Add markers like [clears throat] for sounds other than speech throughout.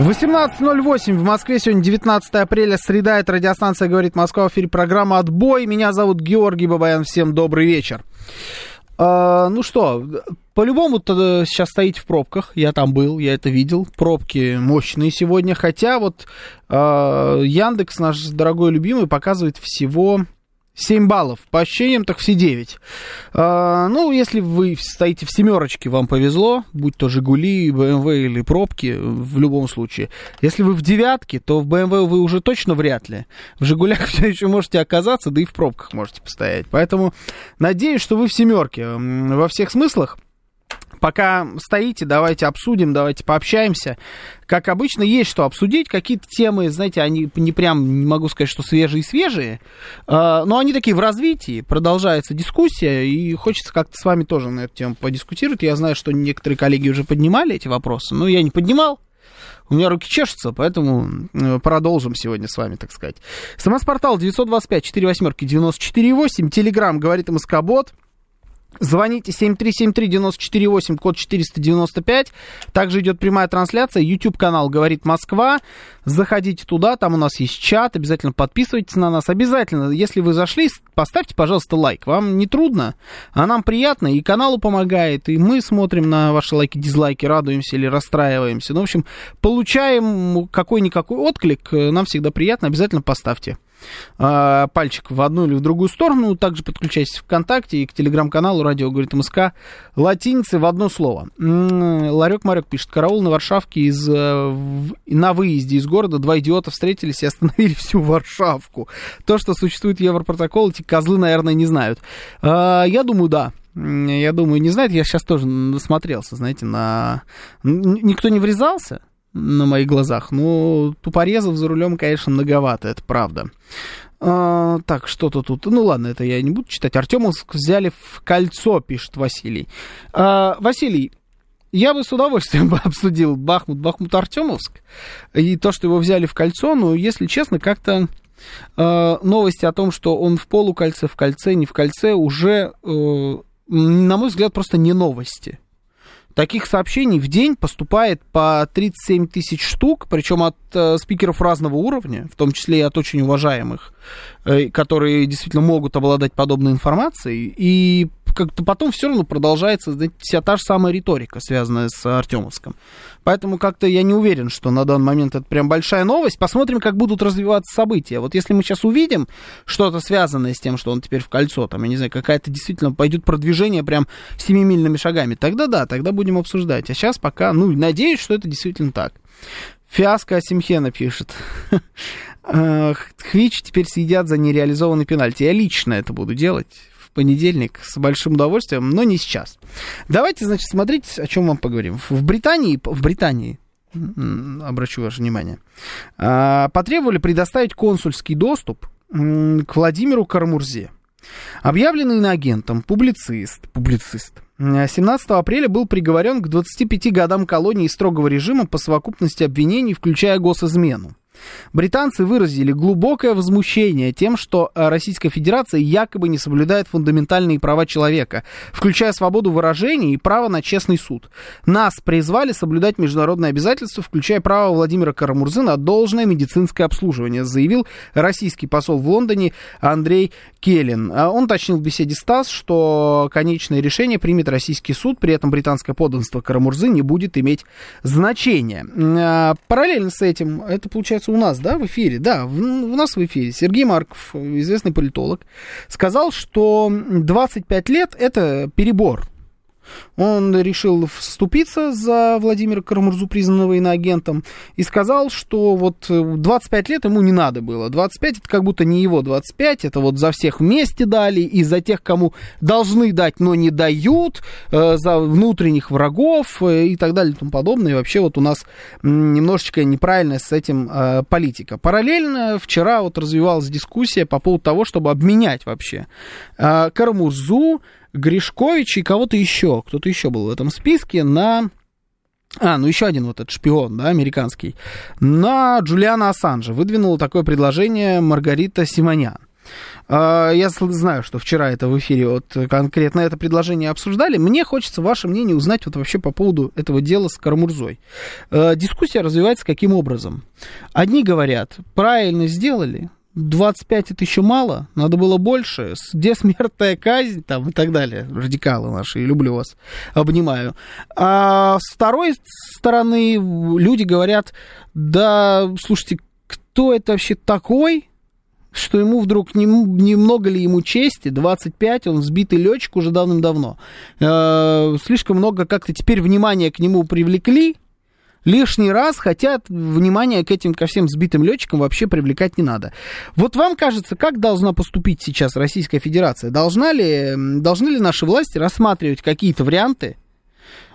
18.08 в Москве. Сегодня 19 апреля, среда. Это радиостанция «Говорит Москва». В эфире программа «Отбой». Меня зовут Георгий Бабаян. Всем добрый вечер. А, ну что, по-любому сейчас стоите в пробках. Я там был, я это видел. Пробки мощные сегодня. Хотя вот а, Яндекс, наш дорогой любимый, показывает всего 7 баллов. По ощущениям, так все 9. А, ну, если вы стоите в семерочке, вам повезло, будь то Жигули, БМВ или пробки, в любом случае. Если вы в девятке, то в БМВ вы уже точно вряд ли. В Жигулях [laughs] все еще можете оказаться, да и в пробках можете постоять. Поэтому надеюсь, что вы в семерке во всех смыслах. Пока стоите, давайте обсудим, давайте пообщаемся. Как обычно, есть что обсудить. Какие-то темы, знаете, они не прям, не могу сказать, что свежие-свежие, а, но они такие в развитии. Продолжается дискуссия, и хочется как-то с вами тоже на эту тему подискутировать. Я знаю, что некоторые коллеги уже поднимали эти вопросы, но я не поднимал. У меня руки чешутся, поэтому э, продолжим сегодня с вами, так сказать. СМС-портал 925 4 восьмерки 94 8. Телеграмм говорит МСК-бот. Звоните 7373948, код 495. Также идет прямая трансляция. YouTube-канал «Говорит Москва». Заходите туда, там у нас есть чат. Обязательно подписывайтесь на нас. Обязательно, если вы зашли, поставьте, пожалуйста, лайк. Вам не трудно, а нам приятно. И каналу помогает, и мы смотрим на ваши лайки, дизлайки, радуемся или расстраиваемся. Ну, в общем, получаем какой-никакой отклик. Нам всегда приятно. Обязательно поставьте. А, пальчик в одну или в другую сторону. Также подключайтесь в ВКонтакте и к телеграм-каналу «Радио говорит МСК». Латиницы в одно слово. Ларек Марек пишет. Караул на Варшавке из, э, на выезде из города. Два идиота встретились и остановили всю Варшавку. То, что существует Европротокол, эти козлы, наверное, не знают. А, я думаю, да. Я думаю, не знает, я сейчас тоже насмотрелся, знаете, на... Никто не врезался, на моих глазах. Ну, тупорезов за рулем, конечно, многовато, это правда. А, так, что-то тут. Ну ладно, это я не буду читать. Артемовск взяли в кольцо, пишет Василий. А, Василий, я бы с удовольствием [laughs] бы обсудил Бахмут, Бахмут Артемовск и то, что его взяли в кольцо, но, если честно, как-то э, новости о том, что он в полукольце, в кольце, не в кольце, уже, э, на мой взгляд, просто не новости. Таких сообщений в день поступает по 37 тысяч штук, причем от э, спикеров разного уровня, в том числе и от очень уважаемых, э, которые действительно могут обладать подобной информацией. И как-то потом все равно продолжается знаете, вся та же самая риторика, связанная с Артемовском. Поэтому как-то я не уверен, что на данный момент это прям большая новость. Посмотрим, как будут развиваться события. Вот если мы сейчас увидим что-то связанное с тем, что он теперь в кольцо, там, я не знаю, какая-то действительно пойдет продвижение прям семимильными шагами, тогда да, тогда будем обсуждать. А сейчас пока, ну, надеюсь, что это действительно так. Фиаско Асимхена пишет. [laughs] Хвич теперь съедят за нереализованный пенальти. Я лично это буду делать понедельник с большим удовольствием, но не сейчас. Давайте, значит, смотреть, о чем вам поговорим. В Британии, в Британии, обращу ваше внимание, а, потребовали предоставить консульский доступ к Владимиру Кармурзе. Объявленный иноагентом, публицист, публицист, 17 апреля был приговорен к 25 годам колонии строгого режима по совокупности обвинений, включая госизмену. Британцы выразили глубокое возмущение тем, что э, Российская Федерация якобы не соблюдает фундаментальные права человека, включая свободу выражения и право на честный суд. Нас призвали соблюдать международные обязательства, включая право Владимира Карамурзы на должное медицинское обслуживание, заявил российский посол в Лондоне Андрей Келлин. А он уточнил в беседе с ТАСС, что конечное решение примет российский суд, при этом британское подданство Карамурзы не будет иметь значения. А, параллельно с этим, это получается у нас, да, в эфире, да, в, у нас в эфире Сергей Марков, известный политолог, сказал, что 25 лет это перебор. Он решил вступиться за Владимира Карамурзу, признанного иноагентом, и сказал, что вот 25 лет ему не надо было. 25 это как будто не его 25, это вот за всех вместе дали, и за тех, кому должны дать, но не дают, за внутренних врагов и так далее и тому подобное. И вообще вот у нас немножечко неправильная с этим политика. Параллельно вчера вот развивалась дискуссия по поводу того, чтобы обменять вообще Карамурзу Гришкович и кого-то еще, кто-то еще был в этом списке на... А, ну еще один вот этот шпион, да, американский. На Джулиана Ассанжа выдвинула такое предложение Маргарита Симонян. А, я знаю, что вчера это в эфире вот конкретно это предложение обсуждали. Мне хочется ваше мнение узнать вот вообще по поводу этого дела с Карамурзой. А, дискуссия развивается каким образом? Одни говорят, правильно сделали, 25 это еще мало, надо было больше, где смертная казнь там и так далее, радикалы наши, люблю вас, обнимаю. А с второй стороны люди говорят, да, слушайте, кто это вообще такой, что ему вдруг немного не ли ему чести, 25, он сбитый летчик уже давным-давно. Э, слишком много как-то теперь внимания к нему привлекли, лишний раз хотят внимание к этим, ко всем сбитым летчикам вообще привлекать не надо. Вот вам кажется, как должна поступить сейчас Российская Федерация? Должна ли, должны ли наши власти рассматривать какие-то варианты,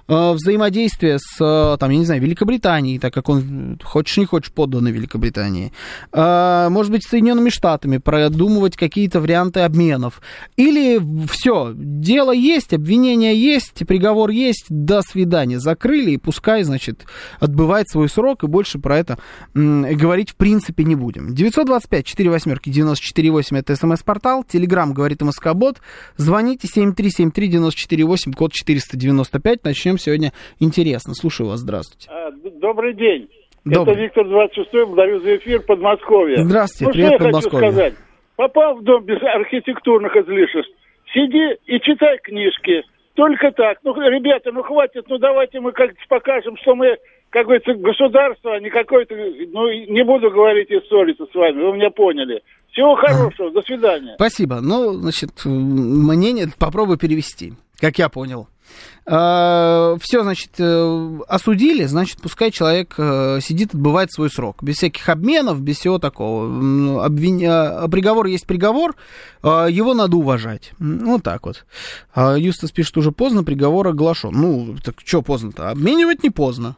взаимодействие с, э, там, я не знаю, Великобританией, так как он, хочешь не хочешь, подданный Великобритании, э, может быть, Соединенными Штатами, продумывать какие-то варианты обменов. Или все, дело есть, обвинение есть, приговор есть, до свидания, закрыли, и пускай, значит, отбывает свой срок, и больше про это говорить в принципе не будем. 925 4 восьмерки 94 8 это смс-портал, телеграмм говорит МСК-бот, звоните 7373 94 8, код 495, начнем чем сегодня интересно. Слушаю вас, здравствуйте. А, добрый день. Добрый. Это Виктор 26 благодарю за эфир Подмосковье. Здравствуйте, ну, привет, что я Подмосковье. хочу сказать. Попал в дом без архитектурных излишеств. Сиди и читай книжки. Только так. Ну, ребята, ну хватит, ну давайте мы как-то покажем, что мы, как говорится, государство, а не какой-то, ну, не буду говорить и ссориться с вами, вы меня поняли. Всего хорошего, до свидания. Спасибо. Ну, значит, мнение попробую перевести, как я понял. А, все, значит, э, осудили, значит, пускай человек э, сидит, отбывает свой срок. Без всяких обменов, без всего такого. Обвин... А, приговор есть приговор, а, его надо уважать. Вот так вот. Юстас пишет, уже поздно, приговор оглашен. Ну, так что поздно-то? Обменивать не поздно.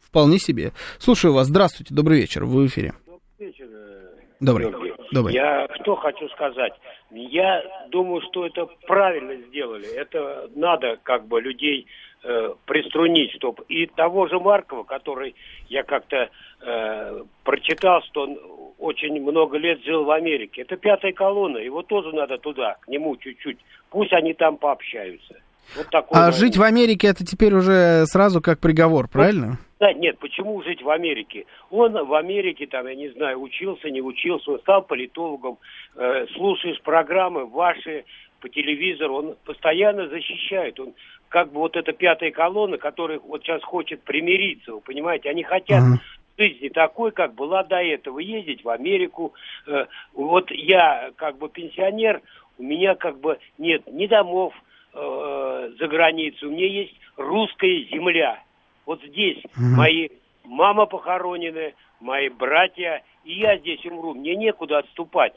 Вполне себе. Слушаю вас. Здравствуйте, добрый вечер, вы в эфире. Добрый вечер. Э, добрый. Добрый. Я что хочу сказать. Я думаю, что это правильно сделали. Это надо как бы людей э, приструнить, чтобы и того же Маркова, который я как-то э, прочитал, что он очень много лет жил в Америке. Это пятая колонна, его тоже надо туда, к нему чуть-чуть. Пусть они там пообщаются. Вот такой, а жить в Америке это теперь уже сразу как приговор, правильно? Да, нет, почему жить в Америке? Он в Америке, там, я не знаю, учился, не учился, он стал политологом, э, слушаешь программы ваши по телевизору, он постоянно защищает, он как бы вот эта пятая колонна, которая вот сейчас хочет примириться, вы понимаете, они хотят uh-huh жизни такой, как была до этого, ездить в Америку. Э, вот я как бы пенсионер, у меня как бы нет ни домов, э, за границей. У меня есть русская земля. Вот здесь угу. мои мама похоронены, мои братья, и я здесь умру. Мне некуда отступать.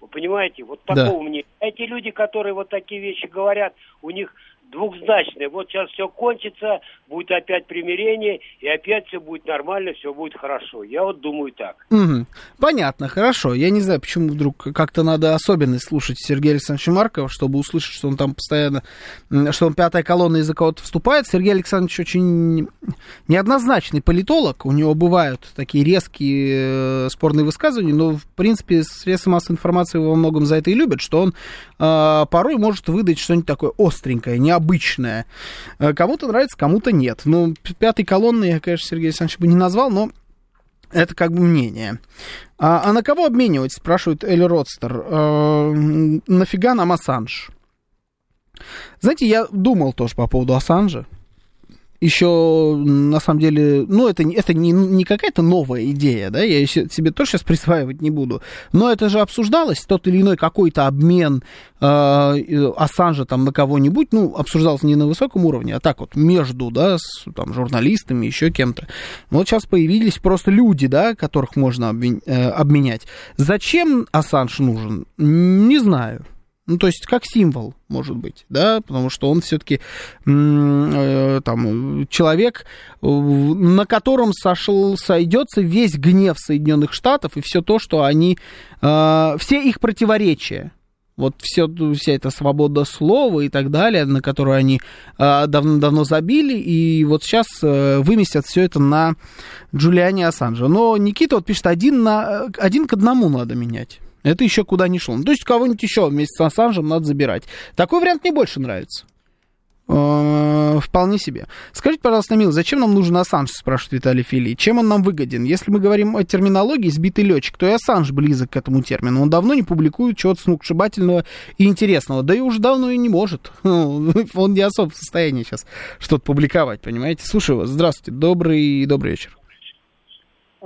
Вы понимаете, вот такого да. мне. Эти люди, которые вот такие вещи говорят, у них двухзначное. Вот сейчас все кончится, будет опять примирение, и опять все будет нормально, все будет хорошо. Я вот думаю так. Угу. Понятно, хорошо. Я не знаю, почему вдруг как-то надо особенность слушать Сергея Александровича Маркова, чтобы услышать, что он там постоянно, что он пятая колонна из-за кого-то вступает. Сергей Александрович очень неоднозначный политолог. У него бывают такие резкие э, спорные высказывания, но, в принципе, средства массовой информации его во многом за это и любят, что он э, порой может выдать что-нибудь такое остренькое, необычное обычная. Э, кому-то нравится, кому-то нет. Ну, пятой колонны я, конечно, Сергей Александрович бы не назвал, но это как бы мнение. А, а на кого обменивать, спрашивает Элли Родстер. А, нафига нам Ассанж? Знаете, я думал тоже по поводу Ассанжа. Еще, на самом деле, ну, это, это не, не какая-то новая идея, да, я себе тоже сейчас присваивать не буду, но это же обсуждалось, тот или иной какой-то обмен э, Ассанжа там на кого-нибудь, ну, обсуждалось не на высоком уровне, а так вот между, да, с там, журналистами, еще кем-то. Вот сейчас появились просто люди, да, которых можно обвин, э, обменять. Зачем Ассанж нужен? Не знаю. Ну, то есть, как символ, может быть, да, потому что он все-таки э, там человек, на котором сошел, сойдется весь гнев Соединенных Штатов и все то, что они, э, все их противоречия, вот все, вся эта свобода слова и так далее, на которую они э, давно-давно забили, и вот сейчас э, выместят все это на Джулиане Ассанжа. Но Никита вот пишет, один, на, один к одному надо менять. Это еще куда не шло. Ну, то есть кого-нибудь еще вместе с Ассанжем надо забирать. Такой вариант мне больше нравится. Э, вполне себе. Скажите, пожалуйста, Мил, зачем нам нужен Ассанж, спрашивает Виталий Фили. Чем он нам выгоден? Если мы говорим о терминологии «сбитый летчик», то и Ассанж близок к этому термину. Он давно не публикует чего-то сногсшибательного и интересного. Да и уже давно и не может. [laughs] Он не особо в состоянии сейчас что-то публиковать, понимаете? Слушаю вас. Здравствуйте. Добрый, добрый вечер.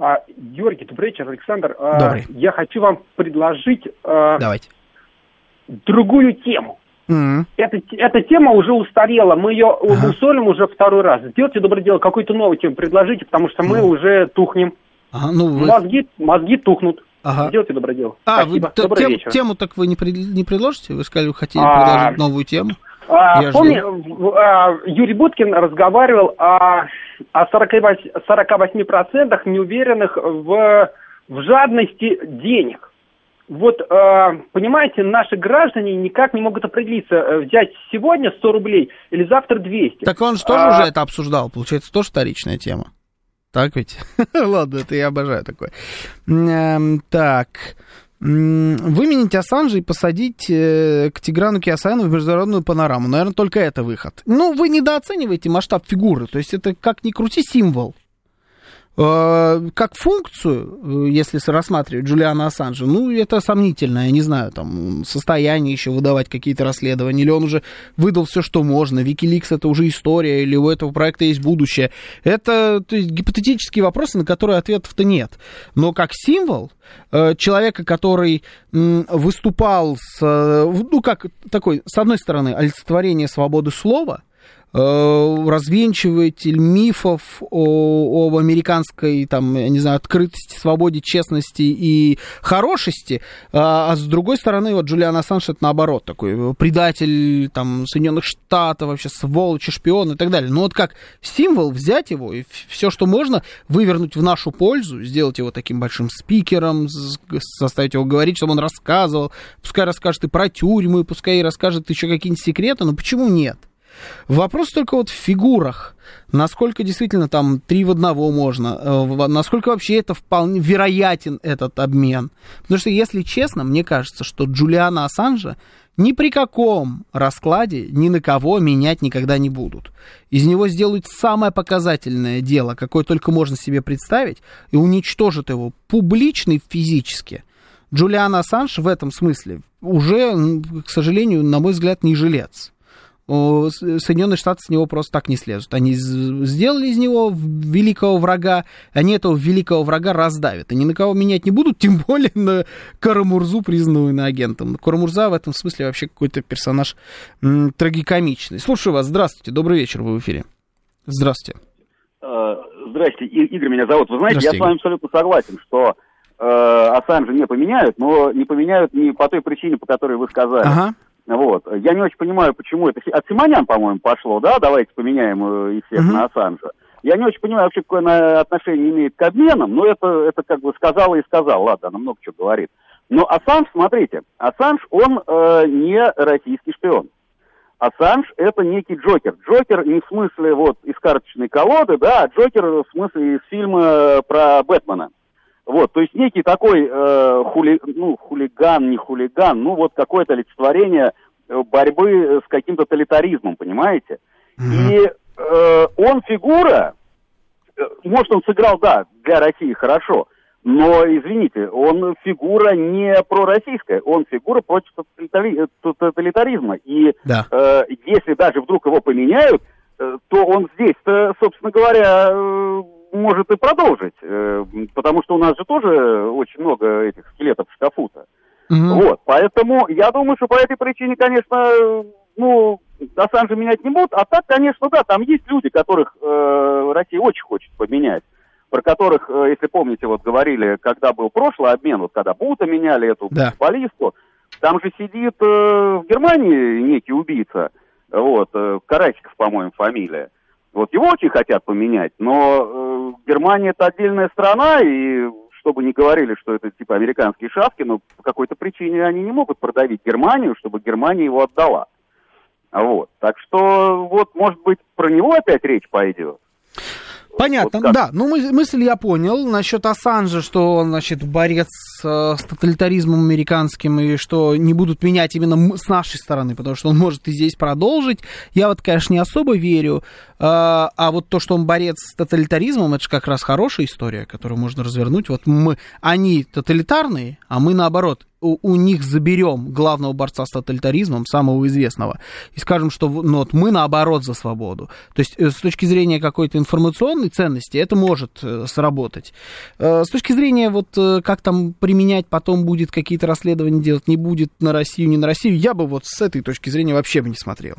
А, Георгий, добрый вечер, Александр. А, Добрый. Я хочу вам предложить а, Давайте. другую тему. М. Эта, эта тема уже устарела, мы ее мусолим уже второй раз. Сделайте доброе дело, какую-то новую тему предложите, потому что мы уже тухнем. Ага, ну вы... Мозги, мозги тухнут. Ага. Сделайте доброе дело. А, Спасибо. вы Добрый тем- вечер. тему так вы не, пред- не предложите? Вы сказали, вы хотели А, предложить новую тему. А, Я помни, а, Юрий Буткин разговаривал о, о 48%, 48% неуверенных в, в жадности денег. Вот, а, понимаете, наши граждане никак не могут определиться, э, взять сегодня 100 рублей или завтра 200. Так он же тоже А, уже это обсуждал, получается, тоже вторичная тема. Так ведь? [laughs] Ладно, это я обожаю такое. Эм, Так, выменить Ассанжа и посадить э, к Тиграну Киасану в международную панораму. Наверное, только это выход. Ну, вы недооцениваете масштаб фигуры. То есть это, как ни крути, символ. Э, Как функцию, э, если рассматривать Джулиана Ассанжа, ну, это сомнительно, я не знаю, там, состояние еще выдавать какие-то расследования, или он уже выдал все, что можно, Викиликс это уже история, или у этого проекта есть будущее. Это то есть, гипотетические вопросы, на которые ответов-то нет. Но как символ э, человека, который выступал с, ну, как такой, с одной стороны, олицетворение свободы слова, развенчиватель мифов о, об американской, там, я не знаю, открытости, свободе, честности и хорошести, а, а с другой стороны, вот Джулиан Ассанж это наоборот, такой предатель, там, Соединенных Штатов, вообще сволочь, шпион и так далее. Но вот как символ взять его и все, что можно, вывернуть в нашу пользу, сделать его таким большим спикером, заставить его говорить, чтобы он рассказывал, пускай расскажет и про тюрьмы, пускай и расскажет еще какие-нибудь секреты, но почему нет? Вопрос только вот в фигурах. Насколько действительно там три в одного можно, э, насколько вообще это вполне вероятен этот обмен. Потому что, если честно, мне кажется, что Джулиана Ассанжа ни при каком раскладе ни на кого менять никогда не будут. Из него сделают самое показательное дело, какое только можно себе представить, и уничтожат его публично и физически. Джулиан Ассанж в этом смысле уже, к сожалению, на мой взгляд, не жилец. Соединенные Штаты с него просто так не слезут. Они сделали из него великого врага, они этого великого врага раздавят. И ни на кого менять не будут, [laughs] тем более на Карамурзу, признанного иноагентом. Карамурза в этом смысле вообще какой-то персонаж м, трагикомичный. Слушаю вас, здравствуйте, добрый вечер, вы в эфире. Здравствуйте. Э, Здрасте, И- Игорь меня зовут. Вы знаете, я Здравствуйте, с вами абсолютно согласен, что э, Ассанжа не поменяют, но не поменяют не по той причине, по которой вы сказали. Ага. Вот. Я не очень понимаю, почему это... От Симонян, по-моему, пошло, да? Давайте поменяем э, всех Мгм. на Ассанжа. Я не очень понимаю вообще, какое она отношение имеет к обменам, но это, это как бы сказала и сказал. Ладно, она много чего говорит. Но Ассанж, смотрите, Ассанж, он э, не российский шпион. Ассанж это некий Джокер. Джокер не в смысле вот из карточной колоды, да, а Джокер в смысле из фильма э, про Бэтмена. Вот, то есть некий такой э, хули, ну, хулиган, не хулиган, ну вот какое-то олицетворение э, борьбы с каким-то тоталитаризмом, понимаете? И э, он фигура, э, может, он сыграл, да, для России хорошо, но, извините, он фигура не пророссийская, он фигура против э, тоталитаризма. И Да. э, если даже вдруг его поменяют, э, то он здесь-то, собственно говоря, э, может и продолжить, э, потому что у нас же тоже очень много этих скелетов в шкафу-то. Мгм. Вот, поэтому я думаю, что по этой причине, конечно, ну, Ассанжа менять не будут, а так, конечно, да, там есть люди, которых э, Россия очень хочет поменять, про которых, э, если помните, вот говорили, когда был прошлый обмен, вот когда Бута меняли эту Да. футболистку, там же сидит э, в Германии некий убийца, вот, э, Карасиков, по-моему, фамилия. Вот его очень хотят поменять, но э, Германия это отдельная страна, и чтобы не говорили, что это типа американские шавки, но по какой-то причине они не могут продавить Германию, чтобы Германия его отдала. Вот. Так что, вот, может быть, про него опять речь пойдет. Понятно, Вот да. Ну, мы- мысль я понял. Насчет Ассанжа, что он, значит, борец э, с тоталитаризмом американским, и что не будут менять именно с нашей стороны, потому что он может и здесь продолжить. Я вот, конечно, не особо верю. А, а вот то, что он борец с тоталитаризмом, это же как раз хорошая история, которую можно развернуть. Вот мы, они тоталитарные, а мы наоборот у, у них заберем главного борца с тоталитаризмом, самого известного, и скажем, что ну, вот мы наоборот за свободу. То есть э, с точки зрения какой-то информационной ценности это может э, сработать. Э, С точки зрения вот как там применять потом будет какие-то расследования делать, не будет на Россию, не на Россию, я бы вот с этой точки зрения вообще бы не смотрел.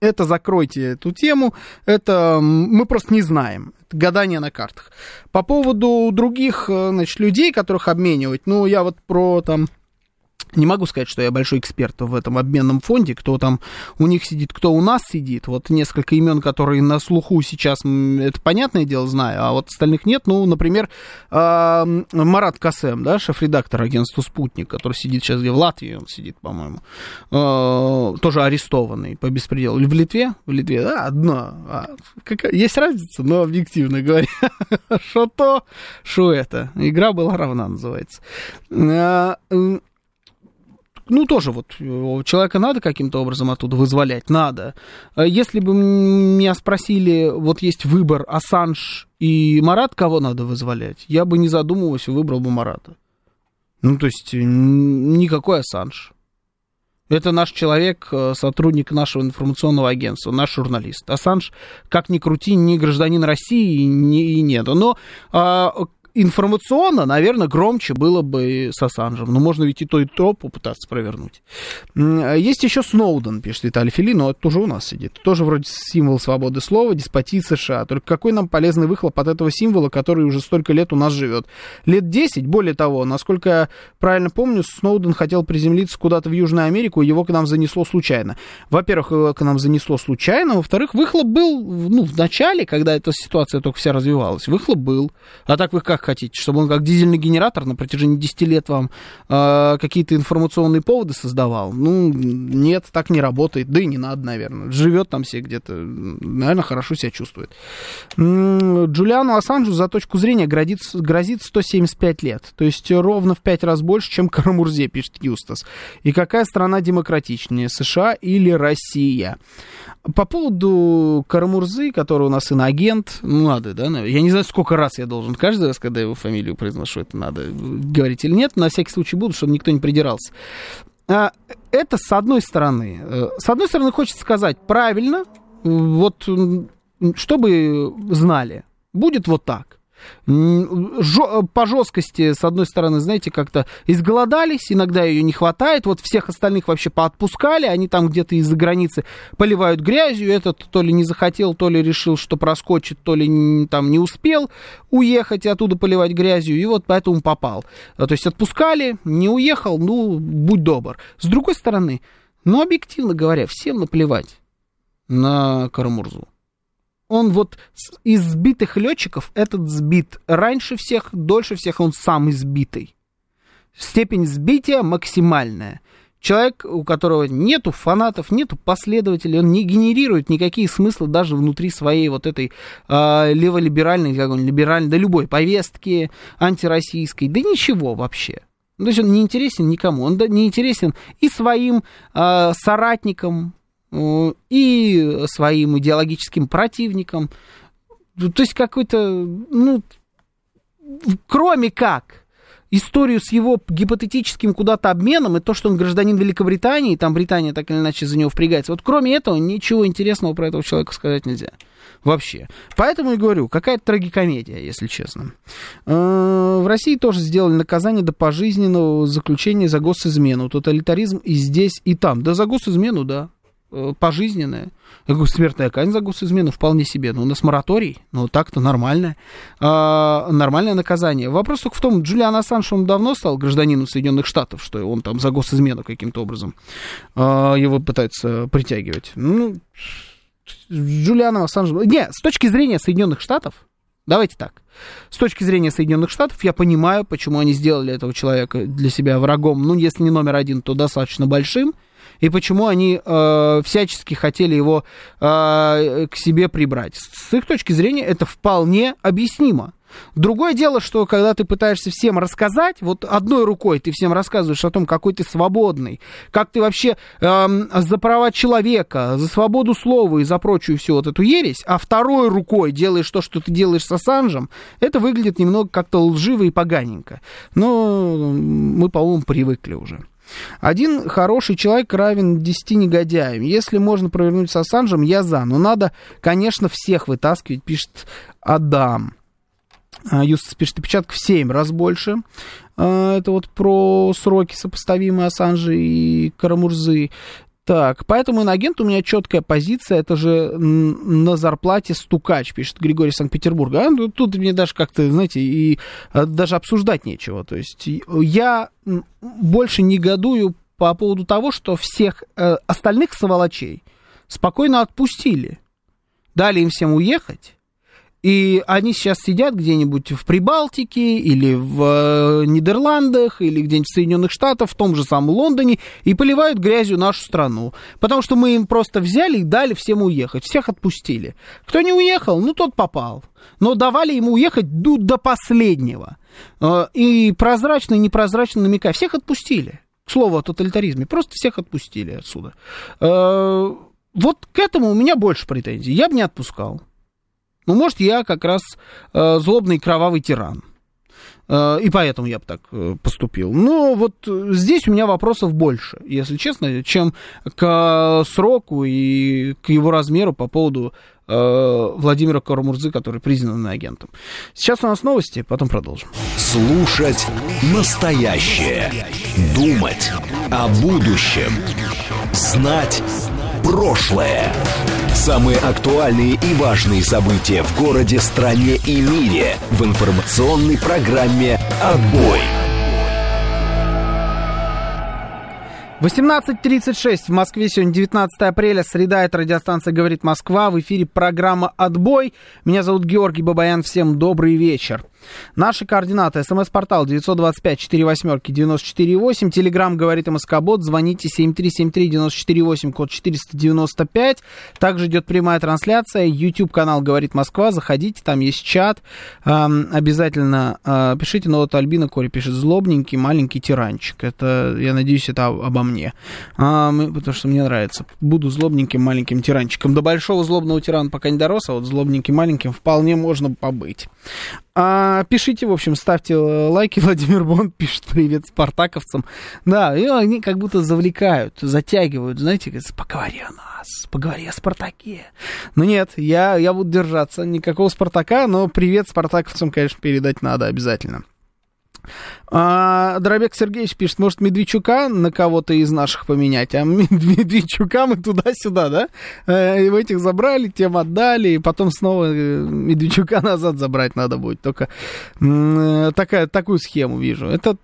Это закройте эту тему, это мы просто не знаем. Гадание на картах. По поводу других, э, значит, людей, которых обменивать, ну, я вот про там не могу сказать, что я большой эксперт в этом обменном фонде, кто там у них сидит, кто у нас сидит. Вот несколько имен, которые на слуху сейчас, это понятное дело, знаю, а вот остальных нет. Ну, например, а, Марат Касем, да, шеф-редактор агентства «Спутник», который сидит сейчас где в Латвии, он сидит, по-моему, а, тоже арестованный по беспределу. В Литве? В Литве, да, одно. А, какая- есть разница, но объективно говоря, [laughs] что то, что это. Игра была равна, называется. Ну, тоже вот э, человека надо каким-то образом оттуда вызволять, надо. А Если бы меня спросили, вот есть выбор Ассанж и Марат, кого надо вызволять, я бы не задумываясь выбрал бы Марата. Ну, то есть, никакой Ассанж. Это наш человек, э, сотрудник нашего информационного агентства, наш журналист. Ассанж, как ни крути, не гражданин России, не, и нет. Но а, информационно, наверное, громче было бы с Ассанжем. Но можно ведь и то, и то попытаться провернуть. Есть еще Сноуден, пишет Виталий Фили, но это тоже у нас сидит. Тоже вроде символ свободы слова, деспотии США. Только какой нам полезный выхлоп от этого символа, который уже столько лет у нас живет? Лет 10, более того, насколько я правильно помню, Сноуден хотел приземлиться куда-то в Южную Америку, его к нам занесло случайно. Во-первых, его к нам занесло случайно, во-вторых, выхлоп был, ну, в начале, когда эта ситуация только вся развивалась, выхлоп был. А так вы как хотите, чтобы он как дизельный генератор на протяжении 10 лет вам э, какие-то информационные поводы создавал? Ну, нет, так не работает, да и не надо, наверное. Живет там все где-то, наверное, хорошо себя чувствует. Джулиану Ассанжу за точку зрения грозит, грозит 175 лет, то есть ровно в 5 раз больше, чем [laughs] Карамурзе, пишет Юстас. И какая страна демократичнее, США или Россия? По поводу Карамурзы, который у нас иноагент, ну, надо, да, я не знаю, сколько раз я должен, каждый раз, когда его фамилию произношу, это надо говорить или нет, на всякий случай буду, чтобы никто не придирался. А, Это с одной стороны. Э, С одной стороны, хочется сказать, правильно, вот чтобы знали, будет вот так. Жё- по жесткости, с одной стороны, знаете, как-то изголодались, иногда ее не хватает, вот всех остальных вообще поотпускали, они там где-то из-за границы поливают грязью, этот то ли не захотел, то ли решил, что проскочит, то ли там не успел уехать и оттуда поливать грязью, и вот поэтому попал. А, То есть отпускали, не уехал, ну, будь добр. С другой стороны, ну, объективно говоря, всем наплевать на Карамурзу он вот из сбитых летчиков этот сбит раньше всех, дольше всех, он сам избитый. Степень сбития максимальная. Человек, у которого нету фанатов, нету последователей, он не генерирует никакие смыслы даже внутри своей вот этой э, леволиберальной, как он, либеральной, да любой повестки антироссийской, да ничего вообще. То есть он не интересен никому, он не интересен и своим э, соратникам, и своим идеологическим противникам. Ну, То есть какой-то, ну, кроме как историю с его гипотетическим куда-то обменом и то, что он гражданин Великобритании, и там Британия так или иначе за него впрягается. Вот кроме этого ничего интересного про этого человека сказать нельзя. Вообще. Поэтому и говорю, какая-то трагикомедия, если честно. Э, в России тоже сделали наказание до пожизненного заключения за госизмену. Тоталитаризм и здесь, и там. Да за госизмену, да. Э, пожизненная. Я говорю, смертная казнь за госизмену вполне себе. Ну, у нас мораторий, ну, так-то нормально. А, нормальное наказание. Вопрос только в том, Джулиан Ассанж, он давно стал гражданином Соединенных Штатов, что он там за госизмену каким-то образом а, его пытается притягивать. Ну, Джулиана Ассанж... Не, с точки зрения Соединенных Штатов, давайте так. С точки зрения Соединенных Штатов, я понимаю, почему они сделали этого человека для себя врагом, ну, если не номер один, то достаточно большим, и почему они э, всячески хотели его э, к себе прибрать. С их точки зрения это вполне объяснимо. Другое дело, что когда ты пытаешься всем рассказать, вот одной рукой ты всем рассказываешь о том, какой ты свободный, как ты вообще эм, за права человека, за свободу слова и за прочую всю вот эту ересь, а второй рукой делаешь то, что ты делаешь с Ассанжем, это выглядит немного как-то лживо и поганенько. Но мы, по-моему, привыкли уже. Один хороший человек равен 10 негодяям. Если можно провернуть с Ассанжем, я за. Но надо, конечно, всех вытаскивать, пишет Адам. А, Юстас пишет, опечатка в 7 раз больше. А, это вот про сроки сопоставимые Ассанжи и Карамурзы. Так, поэтому инагент у меня четкая позиция, это же на зарплате стукач, пишет Григорий Санкт-Петербурга. А, ну, тут мне даже как-то, знаете, и а, даже обсуждать нечего. То есть я больше негодую по поводу того, что всех э, остальных сволочей спокойно отпустили. Дали им всем уехать, и они сейчас сидят где-нибудь в Прибалтике или в э, Нидерландах или где-нибудь в Соединенных Штатах, в том же самом Лондоне и поливают грязью нашу страну. Потому что мы им просто взяли и дали всем уехать. Всех отпустили. Кто не уехал, ну тот попал. Но давали ему уехать до, до последнего. Э, и прозрачно и непрозрачно намекая. Всех отпустили. К слову о тоталитаризме. Просто всех отпустили отсюда. Э, вот к этому у меня больше претензий. Я бы не отпускал. Ну, может, я как раз э, злобный кровавый тиран. Э, и поэтому я бы так э, поступил. Но вот здесь у меня вопросов больше, если честно, чем к сроку и к его размеру по поводу э, Владимира Карамурзы, который признан агентом. Сейчас у нас новости, потом продолжим. Слушать настоящее. Думать о будущем. Знать прошлое. Самые актуальные и важные события в городе, стране и мире в информационной программе «Отбой». 18.36 в Москве, сегодня 19 апреля, среда, это радиостанция «Говорит Москва», в эфире программа «Отбой». Меня зовут Георгий Бабаян, всем добрый вечер. Наши координаты. СМС-портал 925-48-94-8. Телеграмм говорит МСК-бот. Звоните 7373-94-8, код 495. Также идет прямая трансляция. YouTube-канал говорит Москва. Заходите, там есть чат. Эм, обязательно э, пишите. Но вот Альбина Кори пишет злобненький маленький тиранчик. Это, я надеюсь, это обо мне. Мы, потому что мне нравится. Буду злобненьким маленьким тиранчиком. До большого злобного тирана пока не дорос, а вот злобненьким маленьким вполне можно побыть. А, пишите, в общем, ставьте лайки. [laughs] Владимир Бон пишет привет спартаковцам. Да, и они как будто завлекают, затягивают, знаете, говорят, поговори о нас, поговори о Спартаке. Но нет, я, я буду держаться. Никакого Спартака, но привет спартаковцам, конечно, передать надо обязательно. А, Дробек Сергеевич пишет, может, Медведчука на кого-то из наших поменять, а Медведчука мы туда-сюда, да? Э, и в этих забрали, тем отдали, и потом снова э, Медведчука [laughs] назад забрать надо будет. Только э, такая, такую схему вижу. Этот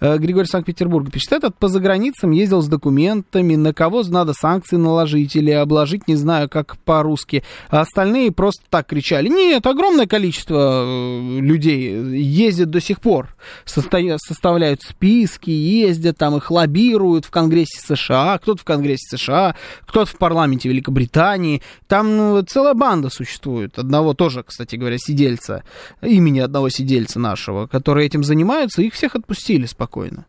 Григорий Санкт-Петербурга пишет, этот по заграницам ездил с документами, на кого надо санкции наложить или обложить, не знаю, как по-русски. А остальные просто так кричали. Нет, огромное количество людей ездит до сих пор, состоит составляют списки, ездят там, их лоббируют в Конгрессе США, кто-то в Конгрессе США, кто-то в парламенте Великобритании. Там ну, целая банда существует. Одного тоже, кстати говоря, сидельца, имени одного сидельца нашего, которые этим занимаются, их всех отпустили спокойно.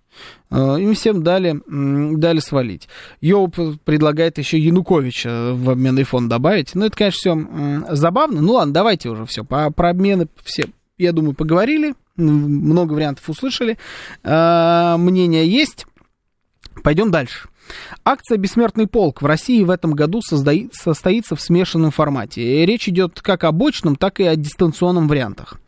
Э, им всем дали, дали свалить. Йоу предлагает еще Януковича в обменный фонд добавить. Ну, это, конечно, все забавно. Ну, ладно, давайте уже все. По, про обмены все, я думаю, поговорили. Много вариантов услышали. Э, мнение есть. Пойдем дальше. Акция «Бессмертный полк» в России в этом году состоится в смешанном формате. Речь идет как о бочном, так и о дистанционном вариантах.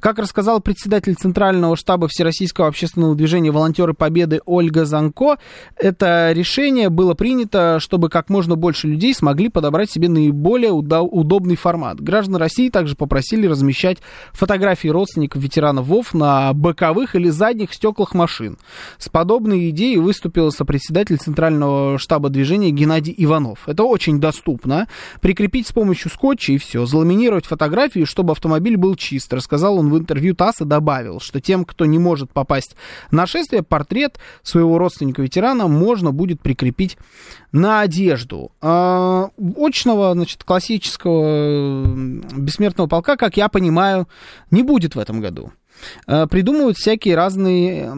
Как рассказал председатель Центрального штаба Всероссийского общественного движения «Волонтеры Победы» Ольга Занко, это решение было принято, чтобы как можно больше людей смогли подобрать себе наиболее удобный формат. Граждан России также попросили размещать фотографии родственников ветеранов ВОВ на боковых или задних стеклах машин. С подобной идеей выступил сопредседатель Центрального штаба движения Геннадий Иванов. Это очень доступно. Прикрепить с помощью скотча и все. Заламинировать фотографии, чтобы автомобиль был чист сказал он в интервью ТАСС и добавил, что тем, кто не может попасть на шествие, портрет своего родственника-ветерана можно будет прикрепить на одежду. А, очного, значит, классического бессмертного полка, как я понимаю, не будет в этом году. Э, придумывают всякие разные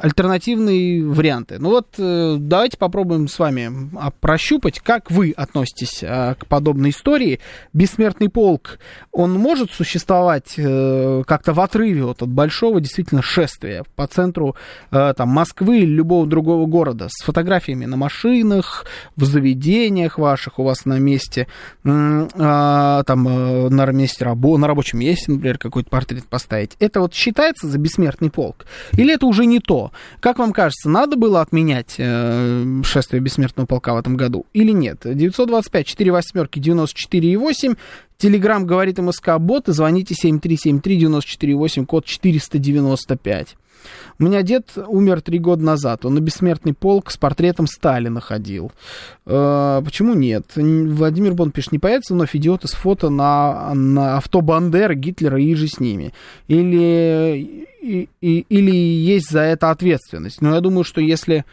альтернативные варианты. Ну вот э, давайте попробуем с вами а, прощупать, как вы относитесь э, к подобной истории. Бессмертный полк, он может существовать как-то в отрыве вот от большого действительно шествия по центру там, Москвы или любого другого города с фотографиями на машинах, в заведениях ваших у вас на месте, а, там на месте, на рабочем месте, например, какой-то портрет поставить. Это вот считается за бессмертный полк? Или это уже не то? Как вам кажется, надо было отменять э, шествие бессмертного полка в этом году или нет? 925 4 восьмерки 94 8 Телеграмм говорит МСК Бот, и звоните 7373-94-8, код 495. У меня дед умер три года назад. Он на бессмертный полк с портретом Сталина ходил. Э, почему нет? Владимир Бон пишет, не появится вновь идиоты с фото на, на авто Бандеры, Гитлера и же с ними. Или, и, и, или есть за это ответственность. Но я думаю, что если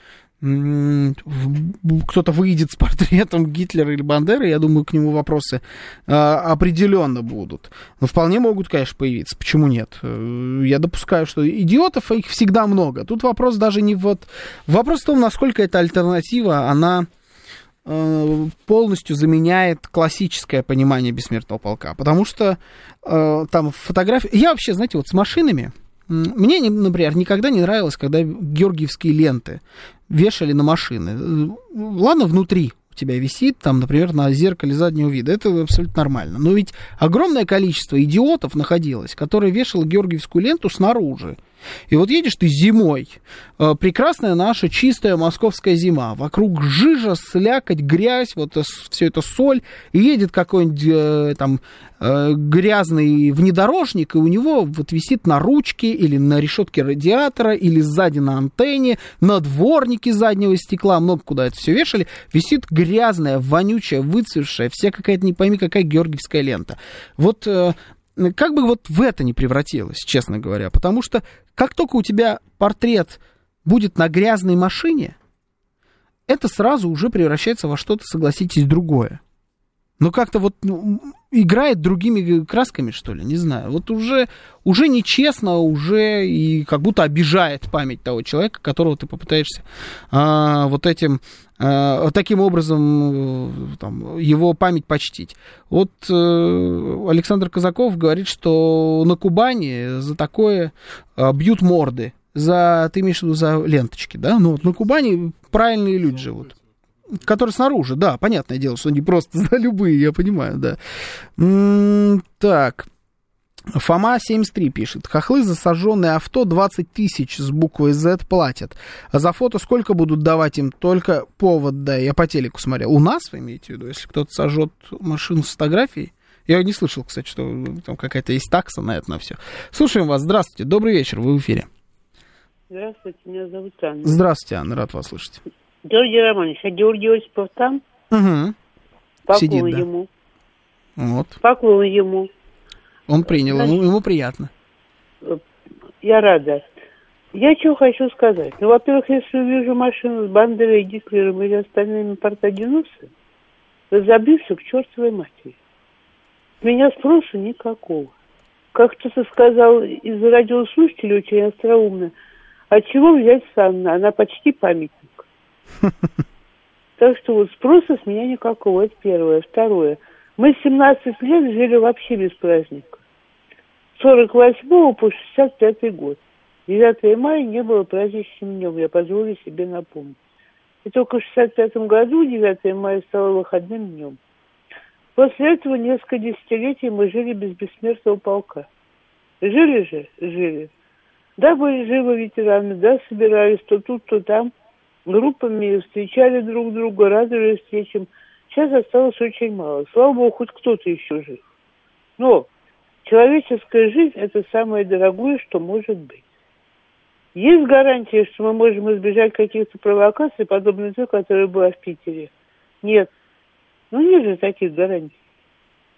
кто-то выйдет с портретом Гитлера или Бандеры, я думаю, к нему вопросы э, определенно будут. Но вполне могут, конечно, появиться. Почему нет? Э, я допускаю, что идиотов их всегда много. Тут вопрос даже не вот... Вопрос в том, насколько эта альтернатива, она э, полностью заменяет классическое понимание бессмертного полка. Потому что э, там фотографии... Я вообще, знаете, вот с машинами... Мне, например, никогда не нравилось, когда георгиевские ленты вешали на машины. Ладно, внутри у тебя висит, там, например, на зеркале заднего вида. Это абсолютно нормально. Но ведь огромное количество идиотов находилось, которые вешали георгиевскую ленту снаружи. И вот едешь ты зимой, э, прекрасная наша чистая московская зима, вокруг жижа, слякоть, грязь, вот все это соль, и едет какой-нибудь э, там э, грязный внедорожник, и у него вот висит на ручке или на решетке радиатора, или сзади на антенне, на дворнике заднего стекла, много куда это все вешали, висит грязная, вонючая, выцветшая, вся какая-то не пойми какая георгиевская лента. Вот как бы вот в это не превратилось, честно говоря. Потому что как только у тебя портрет будет на грязной машине, это сразу уже превращается во что-то, согласитесь, другое. Но как-то вот ну, играет другими красками, что ли, не знаю. Вот уже, уже нечестно, уже и как будто обижает память того человека, которого ты попытаешься а, вот этим, а, таким образом там, его память почтить. Вот э, Александр Казаков говорит, что на Кубани за такое а, бьют морды. За, ты имеешь в виду за ленточки, да? Ну вот на Кубани правильные люди живут. Который снаружи, да, понятное дело, что не просто [laughs] за любые, я понимаю, да. М-м, так. Фома 73 пишет. Хохлы за сожженное авто 20 тысяч с буквой Z платят. А за фото сколько будут давать им? Только повод, да, я по телеку смотрел. У нас, вы имеете в виду, если кто-то сожжет машину с фотографией? Я не слышал, кстати, что там какая-то есть такса на это, на все. Слушаем вас. Здравствуйте. Добрый вечер. Вы в эфире. Здравствуйте. Меня зовут Анна. Здравствуйте, Анна. Рад вас слышать. Георгий Романович, а Георгий Осипов там? Угу. Поклон Сидит, да. ему. Вот. Поклон ему. Он принял, Значит, ему, ему приятно. Я рада. Я что хочу сказать. Ну, во-первых, если увижу машину с Бандерой, Гитлером или остальными партагенусами, разобьюсь к чертовой матери. Меня спроса никакого. Как кто-то сказал из радиослушателей очень остроумно, от чего взять Санна? Она почти памятник. [laughs] Так что вот спроса с меня никакого, это первое. Второе. Мы 17 лет жили вообще без праздника. 48 по 65 год. 9 мая не было праздничным днем, я позволю себе напомнить. И только в 65 году 9 мая стало выходным днем. После этого несколько десятилетий мы жили без бессмертного полка. Жили же, жили. Да, были живы ветераны, да, собирались то тут, то там, группами встречали друг друга, радовались встречам. Сейчас осталось очень мало. Слава богу, хоть кто-то еще жив. Но человеческая жизнь – это самое дорогое, что может быть. Есть гарантия, что мы можем избежать каких-то провокаций, подобных той, которая была в Питере? Нет. Ну, нет же таких гарантий.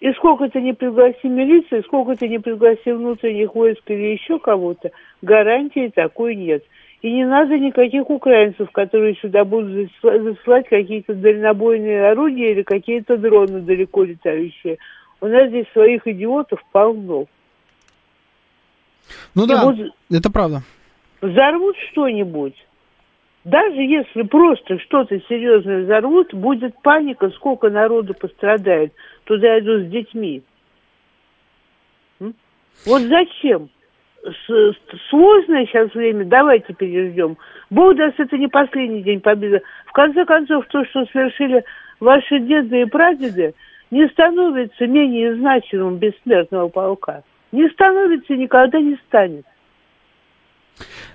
И сколько ты не пригласи милицию, сколько ты не пригласи внутренних войск или еще кого-то, гарантии такой нет. И не надо никаких украинцев, которые сюда будут засылать какие-то дальнобойные орудия или какие-то дроны далеко летающие. У нас здесь своих идиотов полно. Ну И да, вот это правда. Взорвут что-нибудь, даже если просто что-то серьезное взорвут, будет паника, сколько народу пострадает. Туда идут с детьми. Вот зачем? Сложное сейчас время, давайте переждем. Бог даст, это не последний день победы. В конце концов, то, что совершили ваши деды и прадеды, не становится менее значимым бессмертного полка. Не становится и никогда не станет.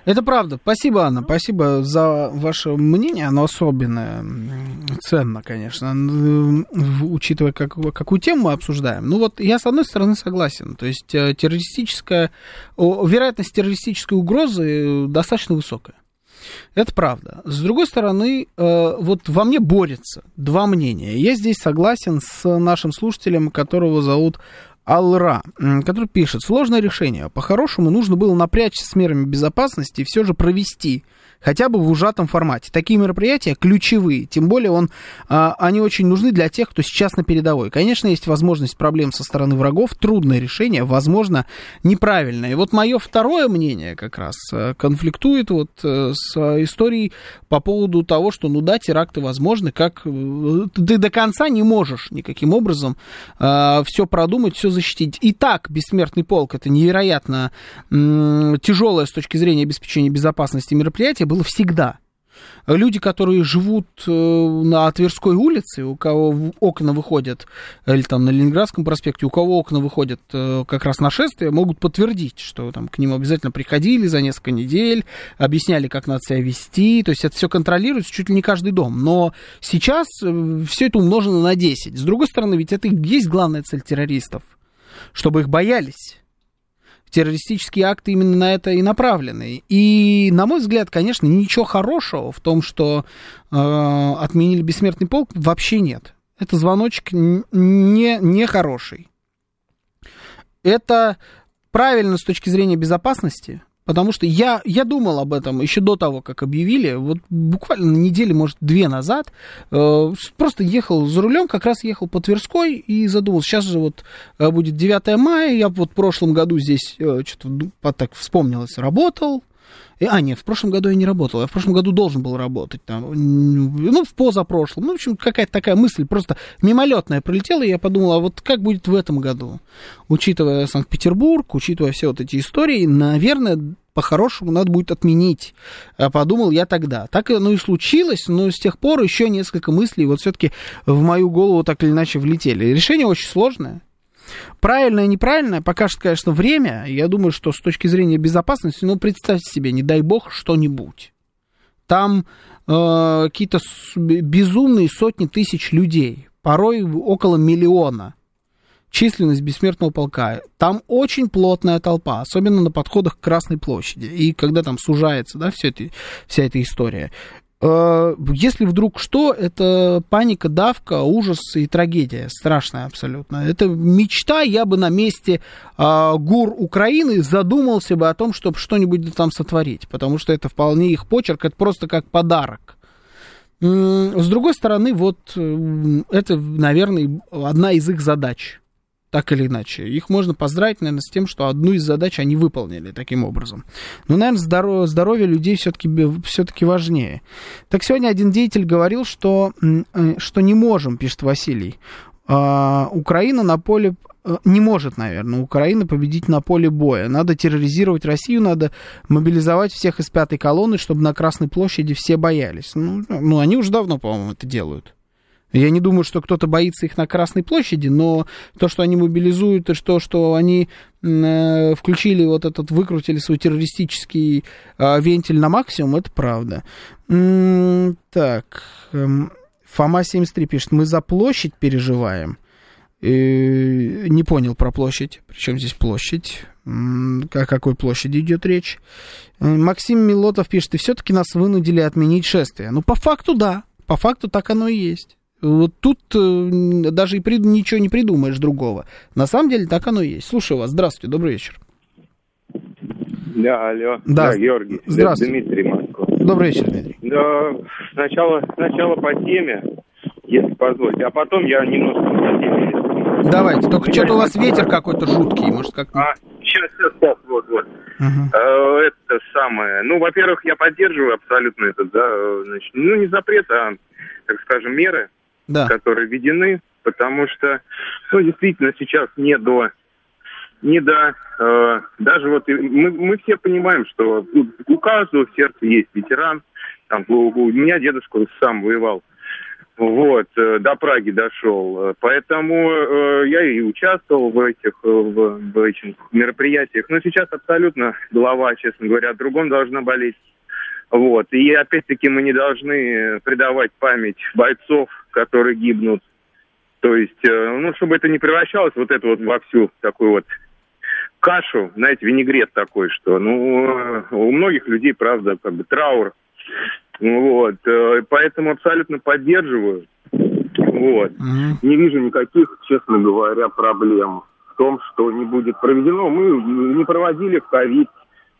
Это правда. Спасибо, Анна. Спасибо за ваше мнение. Оно особенное. Ценно, конечно, учитывая, как, какую тему мы обсуждаем. Ну вот я, с одной стороны, согласен. То есть э, террористическая... Вероятность террористической угрозы достаточно высокая. Это правда. С другой стороны, э, вот во мне борется два мнения. Я здесь согласен с нашим слушателем, которого зовут Алра, который пишет, сложное решение. По-хорошему нужно было напрячься с мерами безопасности и все же провести хотя бы в ужатом формате. Такие мероприятия ключевые, тем более он, а, они очень нужны для тех, кто сейчас на передовой. Конечно, есть возможность проблем со стороны врагов, трудное решение, возможно, неправильное. И вот мое второе мнение как раз э, конфликтует вот э, с историей по поводу того, что, ну да, теракты возможны, как э, ты до конца не можешь никаким образом э, все продумать, все защитить. И так, бессмертный полк, это невероятно м- тяжелое с точки зрения обеспечения безопасности мероприятие, было всегда. Люди, которые живут э, на Тверской улице, у кого окна выходят, или там на Ленинградском проспекте, у кого окна выходят э, как раз нашествия, могут подтвердить, что там к ним обязательно приходили за несколько недель, объясняли, как надо себя вести, то есть это все контролируется чуть ли не каждый дом. Но сейчас э, все это умножено на 10. С другой стороны, ведь это и есть главная цель террористов, чтобы их боялись террористические акты именно на это и направлены. И, на мой взгляд, конечно, ничего хорошего в том, что э, отменили бессмертный полк, вообще нет. Это звоночек не, не хороший. Это правильно с точки зрения безопасности, Потому что я, я думал об этом еще до того, как объявили. Вот буквально на неделе, может, две назад, э, просто ехал за рулем, как раз ехал по Тверской и задумал, сейчас же вот э, будет 9 мая, я вот в прошлом году здесь э, что-то ну, так вспомнилось, работал, и, а, нет, в прошлом году я не работал. Я в прошлом году должен был работать. Там, ну, в позапрошлом. Ну, в общем, какая-то такая мысль просто мимолетная пролетела, и я подумал, а вот как будет в этом году? Учитывая Санкт-Петербург, учитывая все вот эти истории, наверное, по-хорошему надо будет отменить. А подумал я тогда. Так оно и случилось, но с тех пор еще несколько мыслей вот все-таки в мою голову так или иначе влетели. Решение очень сложное. Правильное, неправильное покажет, конечно, время. Я думаю, что с точки зрения безопасности, ну, представьте себе, не дай бог, что-нибудь. Там э, какие-то безумные сотни тысяч людей, порой около миллиона численность бессмертного полка. Там очень плотная толпа, особенно на подходах к Красной площади. И когда там сужается, да, все это, вся эта история. Э, если вдруг что, это паника, давка, ужас и трагедия. Страшная абсолютно. Это мечта, я бы на месте э, гур Украины задумался бы о том, чтобы что-нибудь там сотворить. Потому что это вполне их почерк, это просто как подарок. С другой стороны, вот э, это, наверное, одна из их задач так или иначе. Их можно поздравить, наверное, с тем, что одну из задач они выполнили таким образом. Но, наверное, здоровье, здоровье людей все-таки все важнее. Так сегодня один деятель говорил, что, э, что не можем, пишет Василий. А, Украина на поле э, не может, наверное, Украина победить на поле боя. Надо терроризировать Россию, надо мобилизовать всех из пятой колонны, чтобы на Красной площади все боялись. Ну, ну они уже давно, по-моему, это делают. Я не думаю, что кто-то боится их на Красной площади, но то, что они мобилизуют, и то, что они э, включили вот этот, выкрутили свой террористический э, вентиль на максимум, это правда. Так, э, Фома 73 пишет, мы за площадь переживаем. Не понял про площадь. Причем здесь площадь? О какой площади идет речь? Э, Максим Милотов пишет, и все-таки нас вынудили отменить шествие. Ну, по факту, да. По факту так оно и есть. Вот тут э, даже и при, ничего не придумаешь другого. На самом деле так оно и есть. Слушаю вас. Здравствуйте, добрый вечер. Да, алло. Да, Георгий. Здравствуйте. Дмитрий Москва. Добрый вечер, Дмитрий. Да, сначала, сначала по теме, если позволите, а потом я немножко по теме. Давайте, только что-то у вас ветер какой-то жуткий, может как А, сейчас, сейчас, сейчас, вот, вот. Мгм. Э, Это самое. Ну, во-первых, я поддерживаю абсолютно это, да, э, значит, ну, не запрет, а, так скажем, меры, Да. которые введены, потому что, ну, действительно, сейчас не до, не до, э, даже вот мы, мы все понимаем, что у, у каждого в сердце есть ветеран, там, у, у меня дедушка сам воевал, вот, э, до Праги дошел, Э, поэтому э, я и участвовал в этих, э, в, в этих мероприятиях, но сейчас абсолютно голова, честно говоря, о другом должна болеть. Вот. И опять-таки мы не должны предавать память бойцов, которые гибнут. То есть, э, ну, чтобы это не превращалось вот это вот во всю такую вот кашу, знаете, винегрет такой, что, ну, э, у многих людей, правда, как бы траур. Вот. э, Поэтому абсолютно поддерживаю. Вот. Мгм. Не вижу никаких, честно говоря, проблем в том, что не будет проведено. Мы не проводили в ковид,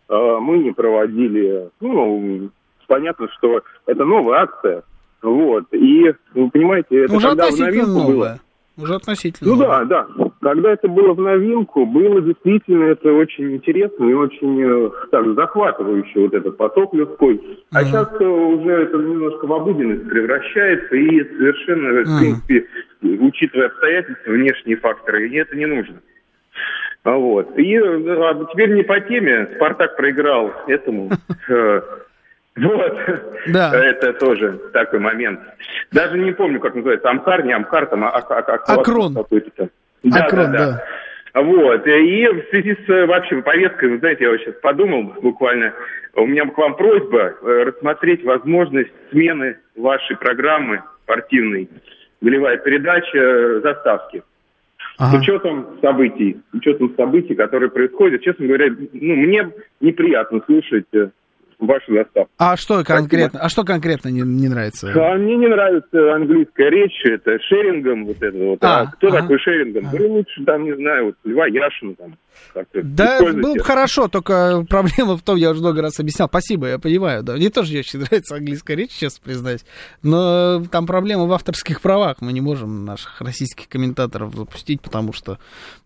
мы не проводили, ну, понятно, что это новая акция, вот, и, вы понимаете, это Уже когда в относительно новинку было. новое. Уже относительно Ну новое. да, да. Когда это было в новинку, было действительно это очень интересно и очень э, так захватывающе вот этот поток людской. А Мгм. сейчас э, уже это немножко в обыденность превращается и совершенно, в Мгм. принципе, учитывая обстоятельства, внешние факторы, и это не нужно. А Вот. И а теперь не по теме. Спартак проиграл этому. [laughs] э, Вот. Да. Это тоже такой момент. Даже не помню, как называется. Амкар, не Амкар, там, а, а- а- а- Акрон. какой-то там. Да, Акрон, да, да. Вот. И в связи с э, вообще повесткой, вы знаете, я вот сейчас подумал буквально, у меня к вам просьба э, рассмотреть возможность смены вашей программы спортивной, голевая передача э, заставки. С Ага. учетом событий, с учетом событий, которые происходят, честно говоря, ну, мне неприятно слушать э, вашу заставку. А что конкретно? А что конкретно не, не нравится? А мне не нравится английская речь, это шерингом вот это вот. А, А, кто ага. такой шерингом? Ага. Говорю, лучше там, не знаю, вот Льва Яшина там. Да, было бы хорошо, только проблема в том, я уже много раз объяснял. Спасибо, я понимаю, да. Мне тоже не очень нравится английская речь, честно признаюсь. Но там проблема в авторских правах. Мы не можем наших российских комментаторов запустить, потому что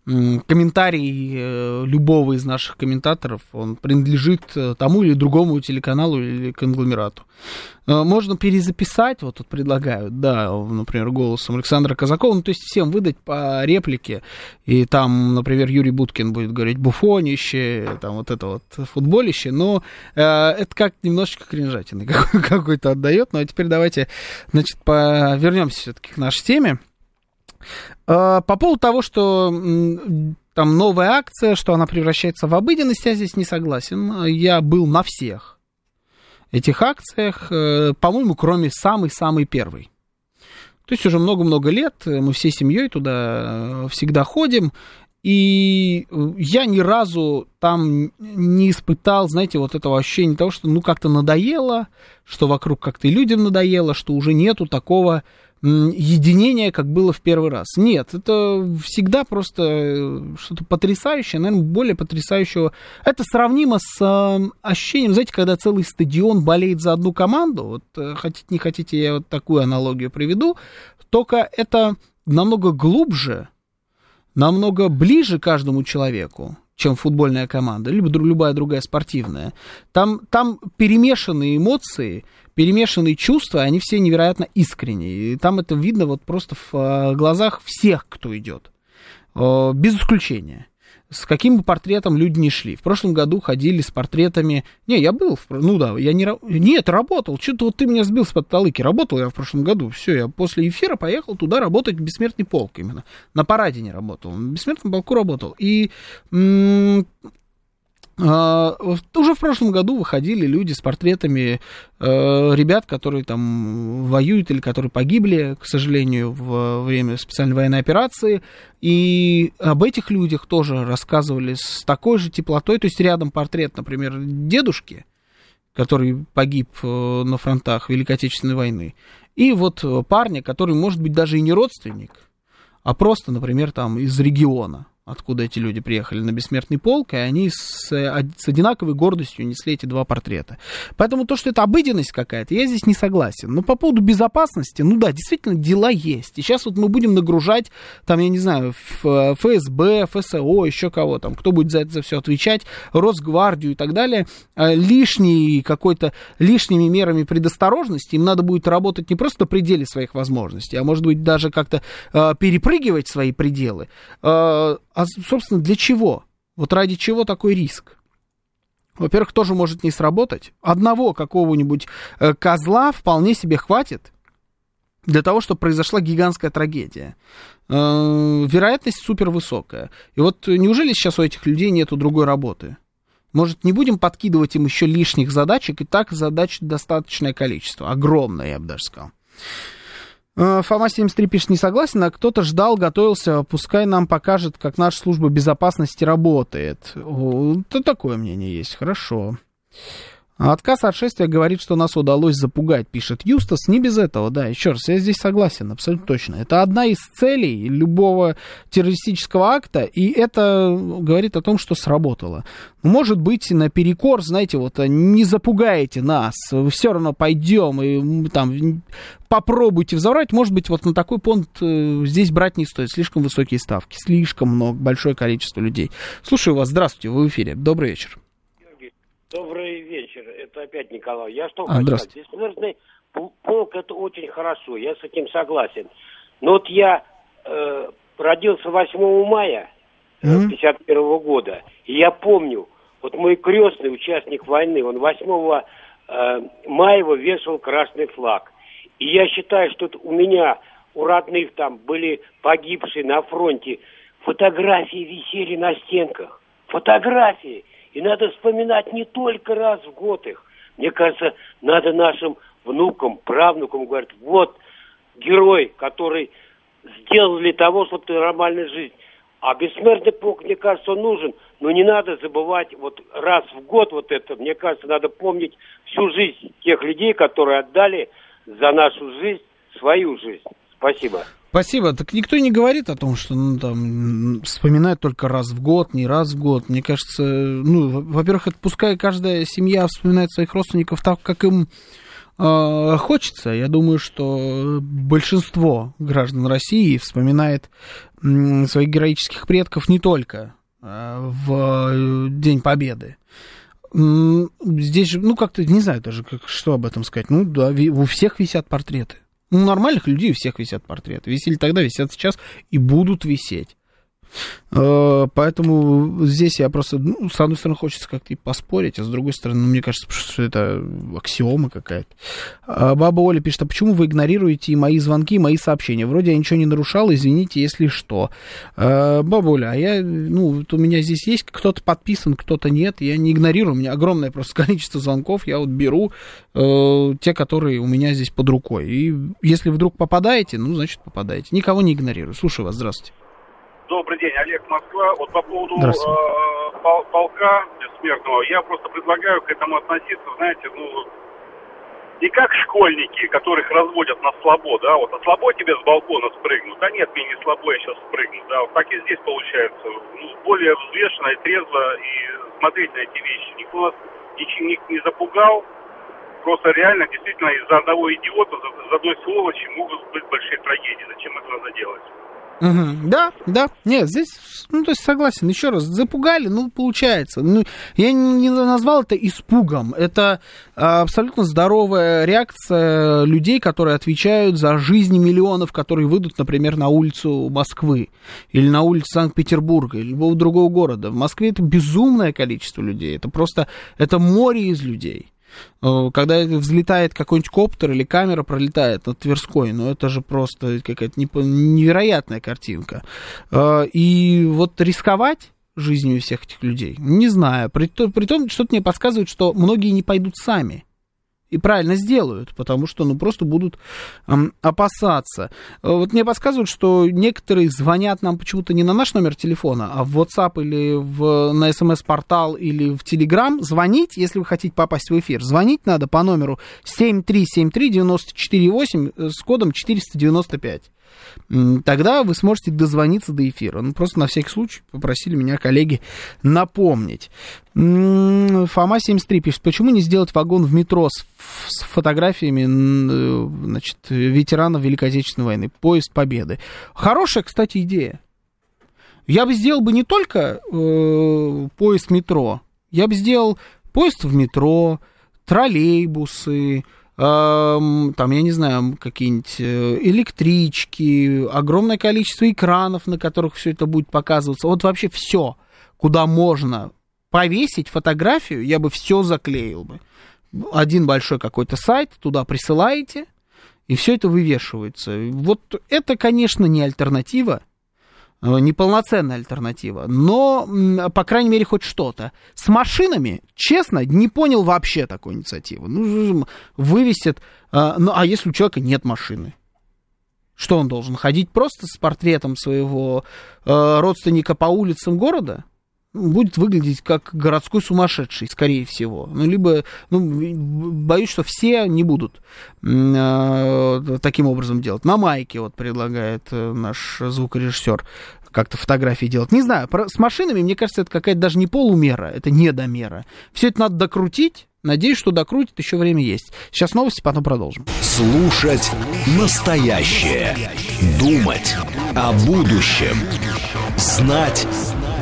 комментарий э, любого из наших комментаторов, он принадлежит э, тому или другому телеканалу или конгломерату. Э, Можно перезаписать, вот тут предлагают, да, например, голосом Александра Казакова, ну, то есть всем выдать по реплике, и там, например, Юрий Буткин будет говорить буфонище, там вот это вот футболище, но э, это как немножечко кринжатины [laughs] какой- какой-то отдает. Ну, а теперь давайте, значит, по... вернемся все-таки к нашей теме. Э, по поводу того, что там новая акция, что она превращается в обыденность, я здесь не согласен. Я был на всех этих акциях, э, по-моему, кроме самой-самой первой. То есть уже много-много лет мы всей семьей туда э, всегда ходим, и э, я ни разу там не испытал, знаете, вот этого ощущения того, что ну как-то надоело, что вокруг как-то и людям надоело, что уже нету такого м, единения, как было в первый раз. Нет, это всегда просто э, что-то потрясающее, наверное, более потрясающего. Это сравнимо с э, ощущением, знаете, когда целый стадион болеет за одну команду, вот э, хотите, не хотите, я вот такую аналогию приведу, только это намного глубже, намного ближе каждому человеку, чем футбольная команда, либо любая другая спортивная. Там, там перемешанные эмоции, перемешанные чувства, они все невероятно искренние. И там это видно вот просто в э, глазах всех, кто идет. Э, без исключения с каким бы портретом люди не шли. В прошлом году ходили с портретами... Не, я был, в... ну да, я не... Нет, работал. Что-то вот ты меня сбил с подталыки. Работал я в прошлом году. Все, я после эфира поехал туда работать в Бессмертный полк именно. На параде не работал. В Бессмертном полку работал. И уже в прошлом году выходили люди с портретами uh, ребят, которые там воюют или которые погибли, к сожалению, во время специальной военной операции. И об этих людях тоже рассказывали с такой же теплотой. То есть рядом портрет, например, дедушки, который погиб uh, на фронтах Великой Отечественной войны. И вот парня, который, может быть, даже и не родственник, а просто, например, там из региона откуда эти люди приехали на бессмертный полк, и они с, с одинаковой гордостью несли эти два портрета. Поэтому то, что это обыденность какая-то, я здесь не согласен. Но по поводу безопасности, ну да, действительно, дела есть. И сейчас вот мы будем нагружать, там, я не знаю, ФСБ, ФСО, еще кого там, кто будет за это за все отвечать, Росгвардию и так далее, э, лишней какой-то, лишними мерами предосторожности, им надо будет работать не просто на пределе своих возможностей, а может быть даже как-то э, перепрыгивать свои пределы э, а, собственно, для чего? Вот ради чего такой риск? Во-первых, тоже может не сработать. Одного какого-нибудь э, козла вполне себе хватит для того, чтобы произошла гигантская трагедия. Э, вероятность супер высокая. И вот неужели сейчас у этих людей нету другой работы? Может, не будем подкидывать им еще лишних задачек, и так задач достаточное количество, огромное, я бы даже сказал. Э, Фома 73 пишет, не согласен, а кто-то ждал, готовился, пускай нам покажет, как наша служба безопасности работает. Это такое мнение есть, хорошо. А отказ от шествия говорит, что нас удалось запугать, пишет Юстас. Не без этого, да, еще раз, я здесь согласен, абсолютно точно. Это одна из целей любого террористического акта, и это говорит о том, что сработало. Может быть, наперекор, знаете, вот не запугаете нас, все равно пойдем и там попробуйте взорвать. Может быть, вот на такой понт э, здесь брать не стоит. Слишком высокие ставки, слишком много, большое количество людей. Слушаю вас, здравствуйте, вы в эфире. Добрый вечер. Добрый вечер, это опять Николай. Я что а, хочу сказать, бессмертный полк это очень хорошо, я с этим согласен. Но вот я э, родился 8 мая mm-hmm. 51 -го года, и я помню, вот мой крестный участник войны, он 8 э, мая вешал красный флаг. И я считаю, что у меня, у родных там были погибшие на фронте, фотографии висели на стенках. Фотографии. И надо вспоминать не только раз в год их. Мне кажется, надо нашим внукам, правнукам говорить, вот герой, который сделал для того, чтобы ты нормальная жизнь. А бессмертный полк, мне кажется, он нужен. Но не надо забывать вот раз в год вот это. Мне кажется, надо помнить всю жизнь тех людей, которые отдали за нашу жизнь свою жизнь. Спасибо. Спасибо. Так никто не говорит о том, что ну, там, вспоминают только раз в год, не раз в год. Мне кажется, ну, во-первых, это пускай каждая семья вспоминает своих родственников так, как им э, хочется. Я думаю, что большинство граждан России вспоминает э, своих героических предков не только э, в День Победы. Здесь же, ну, как-то, не знаю даже, как, что об этом сказать. Ну, да, у всех висят портреты. У нормальных людей у всех висят портреты. Висели тогда, висят сейчас и будут висеть. Э, поэтому здесь я просто, ну, с одной стороны, хочется как-то и поспорить, а с другой стороны, ну, мне кажется, что это аксиома какая-то. А баба Оля пишет, а почему вы игнорируете мои звонки, мои сообщения? Вроде я ничего не нарушал, извините, если что. А, баба Оля, а я, ну, вот у меня здесь есть кто-то подписан, кто-то нет, я не игнорирую, у меня огромное просто [laughs] количество звонков, я вот беру э, те, которые у меня здесь под рукой. И если вдруг попадаете, ну, значит, попадаете. Никого не игнорирую. Слушаю вас, здравствуйте. Добрый день, Олег Москва. Вот по поводу э, пол, полка бессмертного, я просто предлагаю к этому относиться, знаете, ну, не как школьники, которых разводят на слабо, да, вот, а слабо тебе с балкона спрыгнут, да нет, мне не слабо, я сейчас спрыгну, да, вот так и здесь получается, ну, более взвешенно и трезво и смотреть на эти вещи. Никто нас ничем не, не запугал, просто реально, действительно, из-за одного идиота, из-за одной сволочи могут быть большие трагедии. Зачем это надо делать? Угу. Да, да. Нет, здесь, ну, то есть согласен. Еще раз, запугали, ну, получается. Ну, я не назвал это испугом. Это абсолютно здоровая реакция людей, которые отвечают за жизни миллионов, которые выйдут, например, на улицу Москвы или на улицу Санкт-Петербурга или любого другого города. В Москве это безумное количество людей. Это просто, это море из людей. Э, когда взлетает какой-нибудь коптер или камера пролетает над Тверской, ну это же просто какая-то невероятная картинка. Э, и вот рисковать жизнью всех этих людей, не знаю. При, том, что-то мне подсказывает, что многие не пойдут сами и правильно сделают, потому что, ну, просто будут эм, опасаться. Э, вот мне подсказывают, что некоторые звонят нам почему-то не на наш номер телефона, а в WhatsApp или в, на смс-портал или в Telegram. Звонить, если вы хотите попасть в эфир, звонить надо по номеру 7373-94-8 э, с кодом 495 тогда вы сможете дозвониться до эфира. Ну, просто на всякий случай попросили меня коллеги напомнить. Фома 73 пишет, почему не сделать вагон в метро с, с фотографиями э, значит, ветеранов Великой Отечественной войны? Поезд Победы. Хорошая, кстати, идея. Я бы сделал бы не только э, поезд метро, я бы сделал поезд в метро, троллейбусы, там, я не знаю, какие-нибудь э, электрички, огромное количество экранов, на которых все это будет показываться. Вот вообще все, куда можно повесить фотографию, я бы все заклеил бы. Один большой какой-то сайт, туда присылаете, и все это вывешивается. Вот это, конечно, не альтернатива, неполноценная альтернатива, но, по крайней мере, хоть что-то. С машинами, честно, не понял вообще такой инициативы. Ну, вывесят, э, ну, а если у человека нет машины? Что он должен ходить просто с портретом своего э, родственника по улицам города? Будет выглядеть как городской сумасшедший, скорее всего. Ну, либо, ну, боюсь, что все не будут э, таким образом делать. На майке вот предлагает э, наш звукорежиссер как-то фотографии делать. Не знаю, про, с машинами, мне кажется, это какая-то даже не полумера, это недомера. Все это надо докрутить. Надеюсь, что докрутит, еще время есть. Сейчас новости, потом продолжим. Слушать настоящее. Думать о будущем. Знать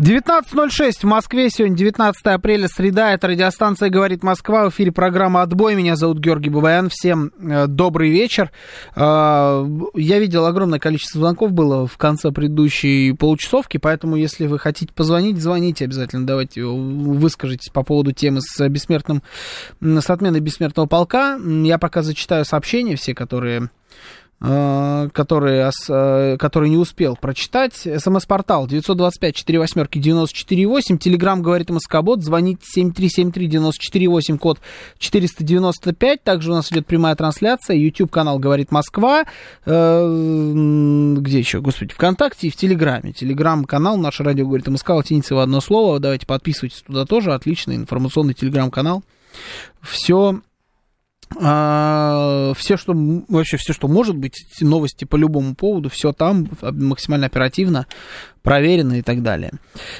19.06 в Москве, сегодня 19 апреля, среда, это радиостанция «Говорит Москва», в эфире программа «Отбой», меня зовут Георгий Бабаян, всем э, добрый вечер. Э, я видел огромное количество звонков было в конце предыдущей получасовки, поэтому если вы хотите позвонить, звоните обязательно, давайте выскажитесь по поводу темы с бессмертным, с отменой бессмертного полка. Я пока зачитаю сообщения все, которые Э, который, э, который не успел прочитать. СМС-портал 925 48 948. Телеграмм говорит Москобот. Звоните 7373 948, код 495. Также у нас идет прямая трансляция. YouTube канал говорит Москва. Э, где еще? Господи, ВКонтакте и в Телеграме. Телеграм-канал наше радио говорит Москва. Латиница в одно слово. Давайте подписывайтесь туда тоже. Отличный информационный телеграм-канал. Все все, что вообще все, что может быть, новости по любому поводу, все там максимально оперативно проверено и так далее.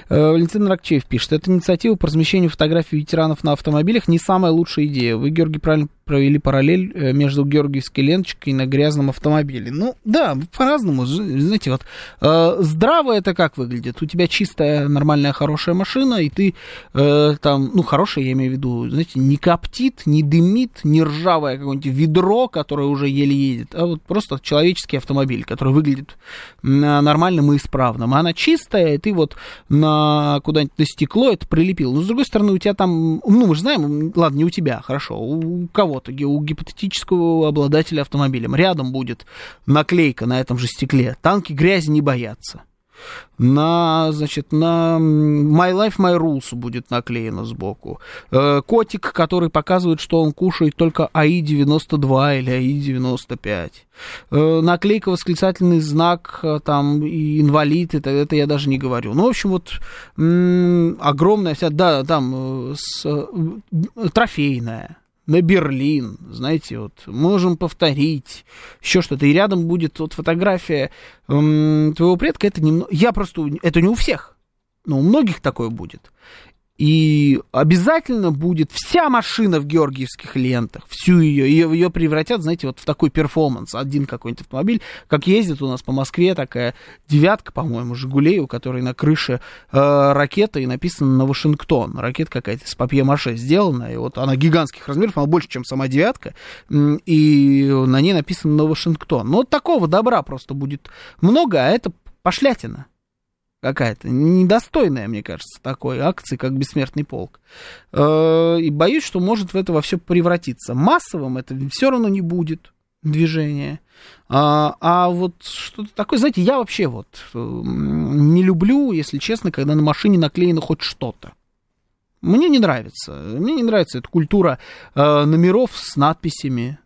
Э, Валентин Ракчеев пишет, эта инициатива по размещению фотографий ветеранов на автомобилях не самая лучшая идея. Вы, Георгий, правильно провели параллель э, между георгиевской ленточкой на грязном автомобиле. Ну, да, по-разному. Знаете, вот э, здраво это как выглядит? У тебя чистая, нормальная, хорошая машина, и ты э, там, ну, хорошая, я имею в виду, знаете, не коптит, не дымит, не ржавое какое-нибудь ведро, которое уже еле едет, а вот просто человеческий автомобиль, который выглядит нормальным и исправным. Она чистая, и ты вот на куда-нибудь на стекло это прилепил. Но, с другой стороны, у тебя там, ну, мы же знаем, ладно, не у тебя, хорошо, у кого-то, у гипотетического обладателя автомобиля рядом будет наклейка на этом же стекле. Танки грязи не боятся. На, значит, на My Life, My Rules будет наклеено сбоку. Э, котик, который показывает, что он кушает только АИ-92 или АИ-95. Э, наклейка, восклицательный знак, э, там, и инвалид, это, это я даже не говорю. Ну, в общем, вот м- огромная вся, да, там, с, трофейная на Берлин, знаете, вот, можем повторить, еще что-то, и рядом будет вот фотография эм, твоего предка, это немного, я просто, это не у всех, но у многих такое будет. И обязательно будет вся машина в георгиевских лентах, всю ее, ее, ее превратят, знаете, вот в такой перформанс, один какой-нибудь автомобиль, как ездит у нас по Москве такая девятка, по-моему, Жигулей, у которой на крыше э, ракета и написано на Вашингтон. Ракета какая-то с папье-маше сделана, и вот она гигантских размеров, она больше, чем сама девятка, и на ней написано на Вашингтон. Ну, вот такого добра просто будет много, а это пошлятина какая-то, недостойная, мне кажется, такой акции, как «Бессмертный полк». Э, и боюсь, что может в это во все превратиться. Массовым это все равно не будет движение. А, а вот что-то такое, знаете, я вообще вот э, не люблю, если честно, когда на машине наклеено хоть что-то. Мне не нравится. Мне не нравится эта культура э, номеров с надписями.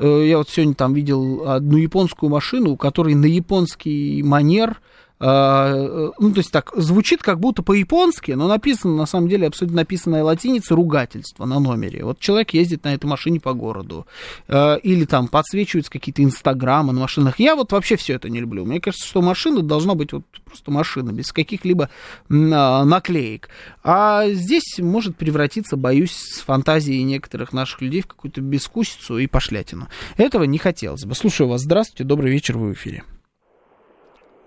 Я вот сегодня там видел одну японскую машину, у которой на японский манер э, ну, то есть так, звучит как будто по-японски, но написано, на самом деле, абсолютно написанное латиницей ругательство на номере. Вот человек ездит на этой машине по городу, а, или там подсвечиваются какие-то инстаграмы на машинах. Я вот вообще все это не люблю. Мне кажется, что машина должна быть вот просто машина, без каких-либо а, наклеек. А здесь может превратиться, боюсь, с фантазией некоторых наших людей в какую-то бескусицу и пошлятину. Этого не хотелось бы. Слушаю вас. Здравствуйте, добрый вечер, вы в эфире.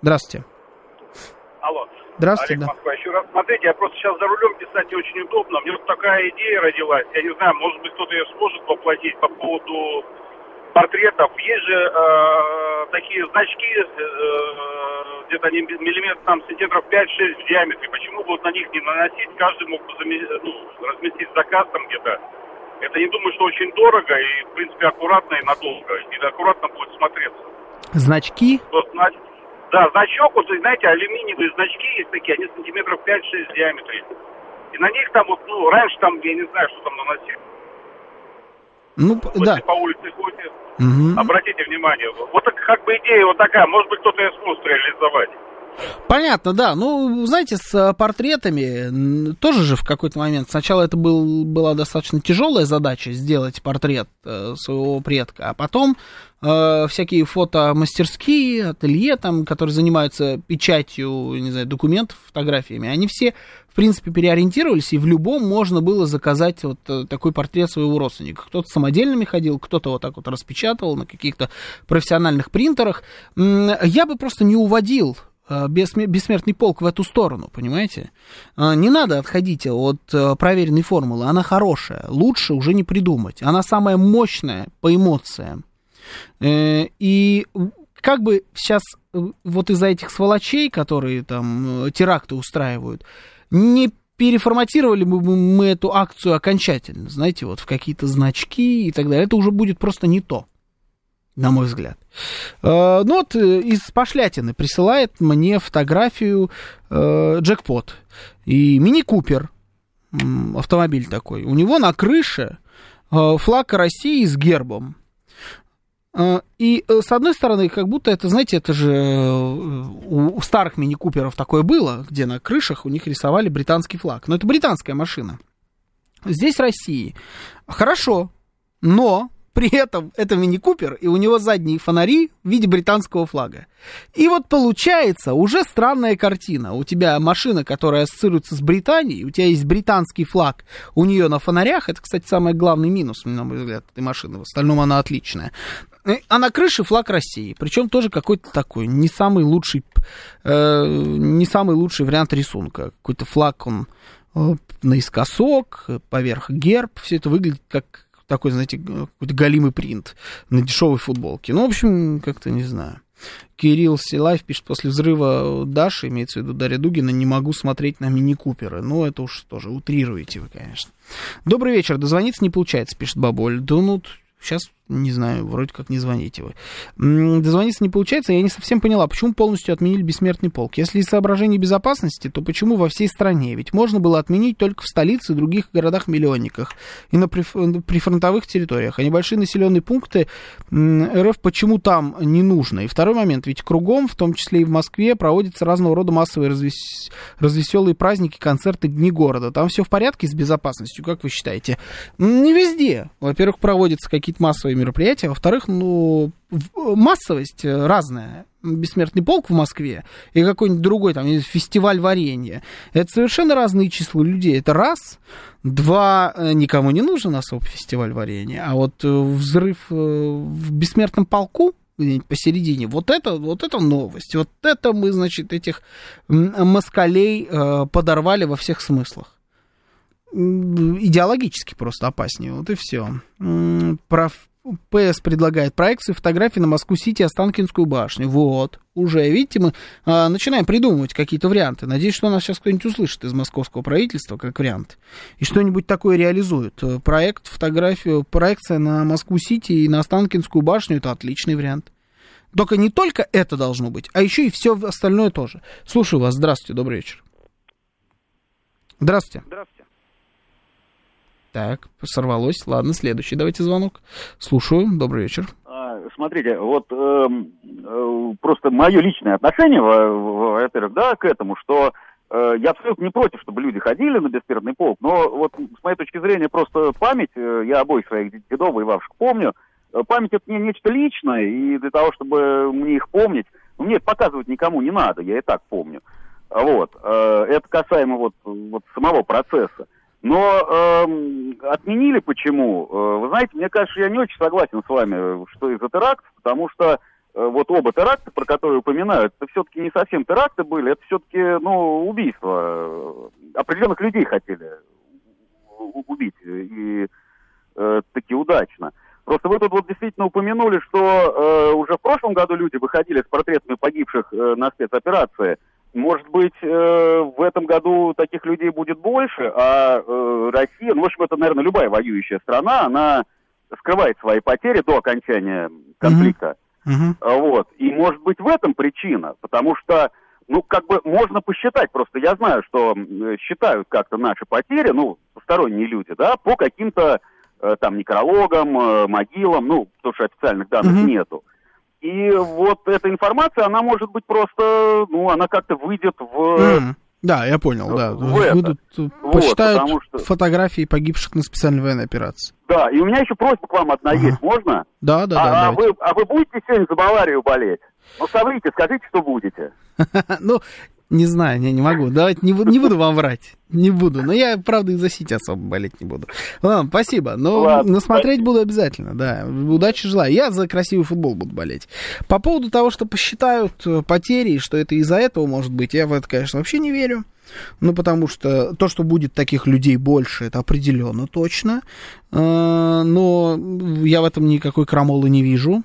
Здравствуйте. Алло. Здравствуйте, Олег да. Москва. Еще раз, смотрите, я просто сейчас за рулем писать не очень удобно. Мне вот такая идея родилась. Я не знаю, может быть, кто-то ее сможет воплотить по поводу портретов. Есть же э, такие значки, э, где-то они миллиметр, там, сантиметров 5-6 в диаметре. Почему бы вот на них не наносить? Каждый мог бы заме- ну, разместить заказ там где-то. Это не думаю, что очень дорого и, в принципе, аккуратно и надолго. И аккуратно будет смотреться. Значки? Вот, значит, да, значок, вот, знаете, алюминиевые значки есть такие, они сантиметров 5-6 в диаметре. И на них там вот, ну, раньше там, я не знаю, что там наносили. Ну, Если да. по улице ходите, Мгм. обратите внимание. Вот как бы идея вот такая, может быть, кто-то ее сможет реализовать. Понятно, да. Ну, знаете, с э, портретами тоже же в какой-то момент. Сначала это был, была достаточно тяжелая задача сделать портрет э, своего предка, а потом э, всякие фотомастерские, ателье, там, которые занимаются печатью, не знаю, документов, фотографиями, они все, в принципе, переориентировались, и в любом можно было заказать вот э, такой портрет своего родственника. Кто-то самодельными ходил, кто-то вот так вот распечатывал на каких-то профессиональных принтерах. Я бы просто не уводил бессмертный полк в эту сторону, понимаете? Э, Не надо отходить от э, проверенной формулы, она хорошая, лучше уже не придумать, она самая мощная по эмоциям. Э, И как бы сейчас э, вот из-за этих сволочей, которые там э, теракты устраивают, не переформатировали бы мы эту акцию окончательно, знаете, вот в какие-то значки и так далее, это уже будет просто не то на мой взгляд. Э, Ну вот э, из пошлятины присылает мне фотографию э, джекпот и мини-купер, автомобиль такой. У него на крыше э, флаг России с гербом. Э, И с одной стороны, как будто это, знаете, это же у старых мини-куперов такое было, где на крышах у них рисовали британский флаг. Но это британская машина. Здесь России. Хорошо, но при этом это мини-купер, и у него задние фонари в виде британского флага. И вот получается уже странная картина. У тебя машина, которая ассоциируется с Британией, у тебя есть британский флаг, у нее на фонарях, это, кстати, самый главный минус, на мой взгляд, этой машины, в остальном она отличная. А на крыше флаг России, причем тоже какой-то такой, не самый лучший, э, не самый лучший вариант рисунка. Какой-то флаг, он э, наискосок, поверх герб, все это выглядит как такой, знаете, какой-то галимый принт на дешевой футболке. Ну, в общем, как-то не знаю. Кирилл Силаев пишет, после взрыва Даши, имеется в виду Дарья Дугина, не могу смотреть на мини-куперы. Ну, это уж тоже утрируете вы, конечно. Добрый вечер, дозвониться не получается, пишет Баболь. Да ну, Сейчас, не знаю, вроде как не звоните вы. Дозвониться не получается, я не совсем поняла, почему полностью отменили бессмертный полк. Если из соображений безопасности, то почему во всей стране? Ведь можно было отменить только в столице и других городах-миллионниках и на приф- на прифронтовых территориях. А небольшие населенные пункты РФ почему там не нужно? И второй момент, ведь кругом, в том числе и в Москве, проводятся разного рода массовые развес- развеселые праздники, концерты, дни города. Там все в порядке с безопасностью, как вы считаете? Не везде. Во-первых, проводятся какие-то массовые мероприятия, во-вторых, ну, в- массовость э, разная. Бессмертный полк в Москве и какой-нибудь другой, там, фестиваль варенья. Это совершенно разные числа людей. Это раз. Два, э, никому не нужен особо фестиваль варенья. А вот э, взрыв э, в бессмертном полку, посередине, вот это, вот это новость. Вот это мы, значит, этих москалей э, подорвали во всех смыслах идеологически просто опаснее. Вот и все. Про ПС предлагает проекцию фотографии на Москву-Сити Останкинскую башню. Вот. Уже, видите, мы а, начинаем придумывать какие-то варианты. Надеюсь, что нас сейчас кто-нибудь услышит из московского правительства как вариант. И что-нибудь такое реализует. Э, Проект, фотографию, проекция на Москву-Сити и на Останкинскую башню это отличный вариант. Только не только это должно быть, а еще и все остальное тоже. Слушаю вас. Здравствуйте, добрый вечер. Здравствуйте. Здравствуйте. Так, сорвалось. Ладно, следующий давайте звонок. Слушаю. Добрый вечер. А, Смотрите, вот эм, э, просто мое личное отношение, во- во- во-первых, да, к этому, что э, я абсолютно не против, чтобы люди ходили на бессмертный полк, но вот с моей точки зрения просто память, э, я обоих своих дедов и бабушек помню, э, память это не нечто личное, и для того, чтобы мне их помнить, ну, мне это показывать никому не надо, я и так помню. Вот, э, это касаемо вот, вот самого процесса. Но эм, отменили почему? Э, вы знаете, мне кажется, я не очень согласен с вами, что из-за терактов, потому что э, вот оба теракта, про которые упоминают, это все-таки не совсем теракты были, это все-таки, ну, убийство. Э, Определенных людей хотели убить, и э, таки удачно. Просто вы тут вот действительно упомянули, что э, уже в прошлом году люди выходили с портретами погибших э, на спецоперации. Может быть, э, в этом году таких людей будет больше, а э, Россия, ну, в общем, это, наверное, любая воюющая страна, она скрывает свои потери до окончания конфликта. А, Вот. И может быть в этом причина, потому что, ну, как бы можно посчитать, просто я знаю, что считают как-то наши потери, ну, посторонние люди, да, по каким-то э, там некрологам, э, могилам, ну, потому что официальных данных Мгм. нету. И вот эта информация, она может быть просто, ну, она как-то выйдет в... М, Да, я понял, да. в это. Выйдут, э, Вот, почитают потому что- фотографии погибших на специальной военной операции. Да, и у меня еще просьба к вам одна есть, можно? Да, да, а, да. а вы, а вы будете сегодня за Баварию болеть? Ну, соврите, скажите, что будете. [laughs] Ну, не знаю, не, не могу. Давайте не, буду- не буду вам врать. Не буду. Но я, правда, и за Сити особо болеть не буду. Ладно, спасибо. Но Ладно, насмотреть буду обязательно, да. Удачи желаю. Я за красивый футбол буду болеть. По поводу того, что посчитают э, потери, что это из-за этого может быть, я в это, конечно, вообще не верю. Ну, потому что то, что будет таких людей больше, это определенно точно. Э, Но я в этом никакой крамолы не вижу.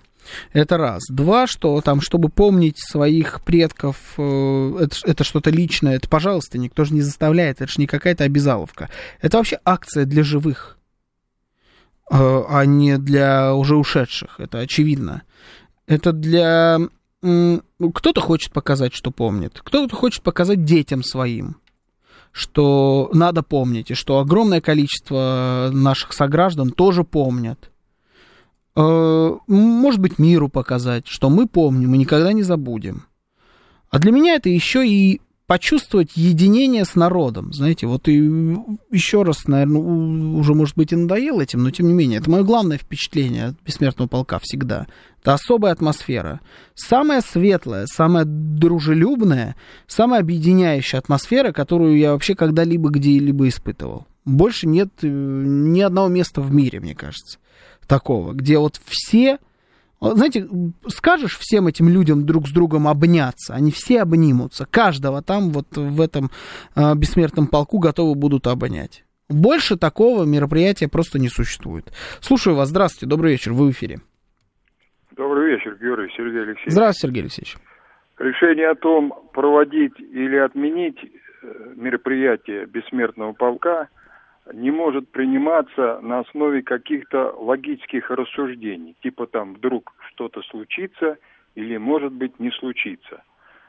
Это раз. Два, что там, чтобы помнить своих предков, э, это, это что-то личное, это, пожалуйста, никто же не заставляет, это же не какая-то обязаловка. Это вообще акция для живых, э, а не для уже ушедших, это очевидно. Это для... Кто-то хочет показать, что помнит, кто-то хочет показать детям своим, что надо помнить, и что огромное количество наших сограждан тоже помнят. Э, Может быть, миру показать, что мы помним и никогда не забудем. А для меня это еще и почувствовать единение с народом. Знаете, вот и еще раз, наверное, уже, может быть, и надоел этим, но тем не менее, это мое главное впечатление от бессмертного полка всегда. Это особая атмосфера. Самая светлая, самая дружелюбная, самая объединяющая атмосфера, которую я вообще когда-либо где-либо испытывал. Больше нет э, ни одного места в мире, мне кажется, такого, где вот все Знаете, скажешь всем этим людям друг с другом обняться, они все обнимутся. Каждого там вот в этом э, бессмертном полку готовы будут обнять. Больше такого мероприятия просто не существует. Слушаю вас. Здравствуйте. Добрый вечер. Вы в эфире. Добрый вечер, Георгий Сергей Алексеевич. Здравствуйте, Сергей Алексеевич. Решение о том, проводить или отменить э, мероприятие бессмертного полка не может приниматься на основе каких-то логических рассуждений, типа там вдруг что-то случится или, может быть, не случится.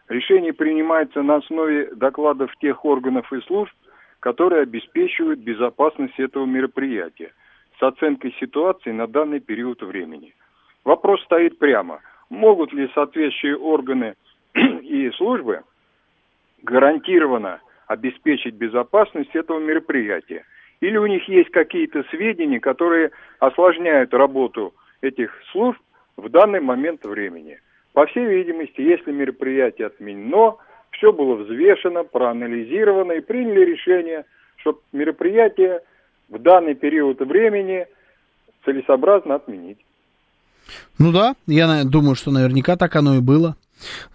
Решение принимается на основе докладов тех органов и служб, которые обеспечивают безопасность этого мероприятия с оценкой ситуации на данный период времени. Вопрос стоит прямо. Могут ли соответствующие органы [clears throat] и службы гарантированно обеспечить безопасность этого мероприятия? Или у них есть какие-то сведения, которые осложняют работу этих служб в данный момент времени? По всей видимости, если мероприятие отменено, все было взвешено, проанализировано и приняли решение, что мероприятие в данный период времени целесообразно отменить. Ну да, я думаю, что наверняка так оно и было.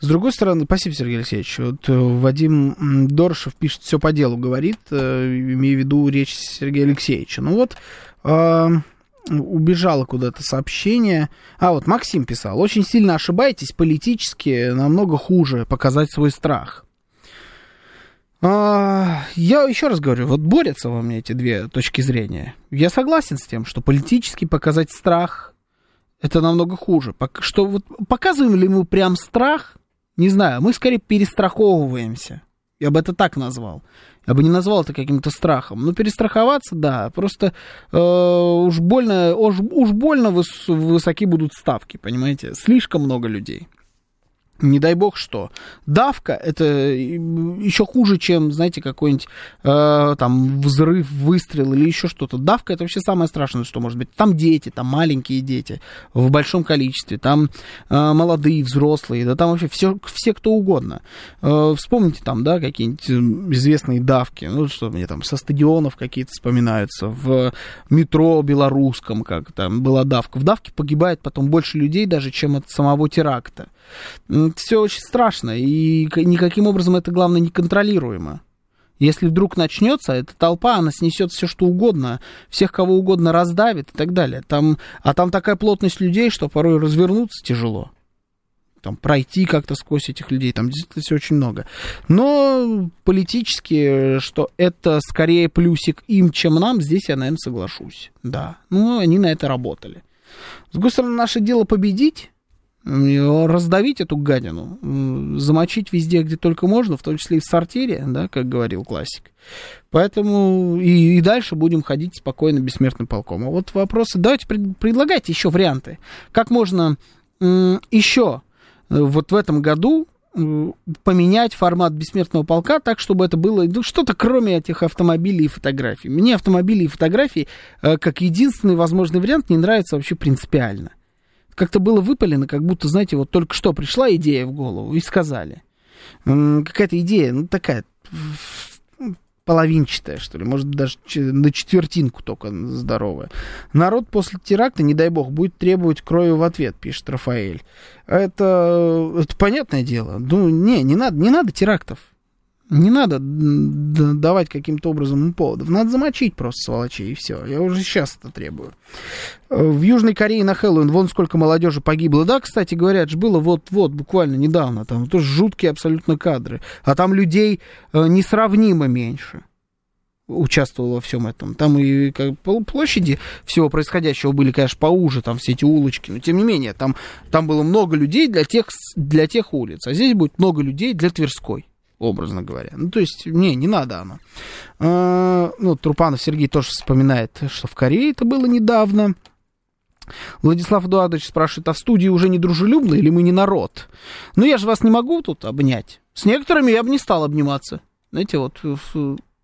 С другой стороны, спасибо, Сергей Алексеевич. Вот э, Вадим Дорошев пишет, все по делу говорит, э, имея в виду речь Сергея Алексеевича. Ну вот, э, убежало куда-то сообщение. А, вот Максим писал. Очень сильно ошибаетесь, политически намного хуже показать свой страх. А, я еще раз говорю, вот борются во мне эти две точки зрения. Я согласен с тем, что политически показать страх это намного хуже. Что вот показываем ли мы прям страх? Не знаю, мы скорее перестраховываемся. Я бы это так назвал. Я бы не назвал это каким-то страхом. Но перестраховаться, да, просто э, уж больно, уж, уж больно выс, высоки будут ставки, понимаете? Слишком много людей не дай бог что. Давка это еще хуже, чем, знаете, какой-нибудь э, там взрыв, выстрел или еще что-то. Давка это вообще самое страшное, что может быть. Там дети, там маленькие дети в большом количестве, там э, молодые, взрослые, да там вообще все, все кто угодно. Э, вспомните там, да, какие-нибудь известные давки, ну что мне там со стадионов какие-то вспоминаются, в метро белорусском, как там была давка. В давке погибает потом больше людей даже, чем от самого теракта все очень страшно, и никаким образом это, главное, неконтролируемо. Если вдруг начнется, эта толпа, она снесет все, что угодно, всех, кого угодно раздавит и так далее. Там, а там такая плотность людей, что порой развернуться тяжело. Там пройти как-то сквозь этих людей, там действительно все очень много. Но политически, что это скорее плюсик им, чем нам, здесь я, наверное, соглашусь. Да, ну, они на это работали. С другой стороны, наше дело победить, раздавить эту гадину, замочить везде, где только можно, в том числе и в сортире, да, как говорил классик. Поэтому и, и дальше будем ходить спокойно бессмертным полком. А вот вопросы, давайте пред, предлагайте еще варианты. Как можно еще э, вот в этом году поменять формат бессмертного полка так, чтобы это было ну, что-то кроме этих автомобилей и фотографий. Мне автомобили и фотографии э, как единственный возможный вариант не нравится вообще принципиально как-то было выпалено, как будто, знаете, вот только что пришла идея в голову и сказали. Какая-то идея, ну, такая половинчатая, что ли, может, даже на четвертинку только здоровая. Народ после теракта, не дай бог, будет требовать крови в ответ, пишет Рафаэль. Это, это понятное дело. Ну, не, не надо, не надо терактов. Не надо давать каким-то образом поводов. Надо замочить просто сволочей, и все. Я уже сейчас это требую. Э, в Южной Корее на Хэллоуин вон сколько молодежи погибло. Да, кстати говоря, это же было вот-вот, буквально недавно. Там тоже жуткие абсолютно кадры. А там людей э, несравнимо меньше участвовал во всем этом. Там и как, площади всего происходящего были, конечно, поуже, там все эти улочки, но тем не менее, там, там было много людей для тех, для тех улиц, а здесь будет много людей для Тверской образно говоря. Ну, то есть, не, не надо оно. А, ну, Трупанов Сергей тоже вспоминает, что в Корее это было недавно. Владислав Эдуардович спрашивает, а в студии уже не дружелюбно или мы не народ? Ну, я же вас не могу тут обнять. С некоторыми я бы не стал обниматься. Знаете, вот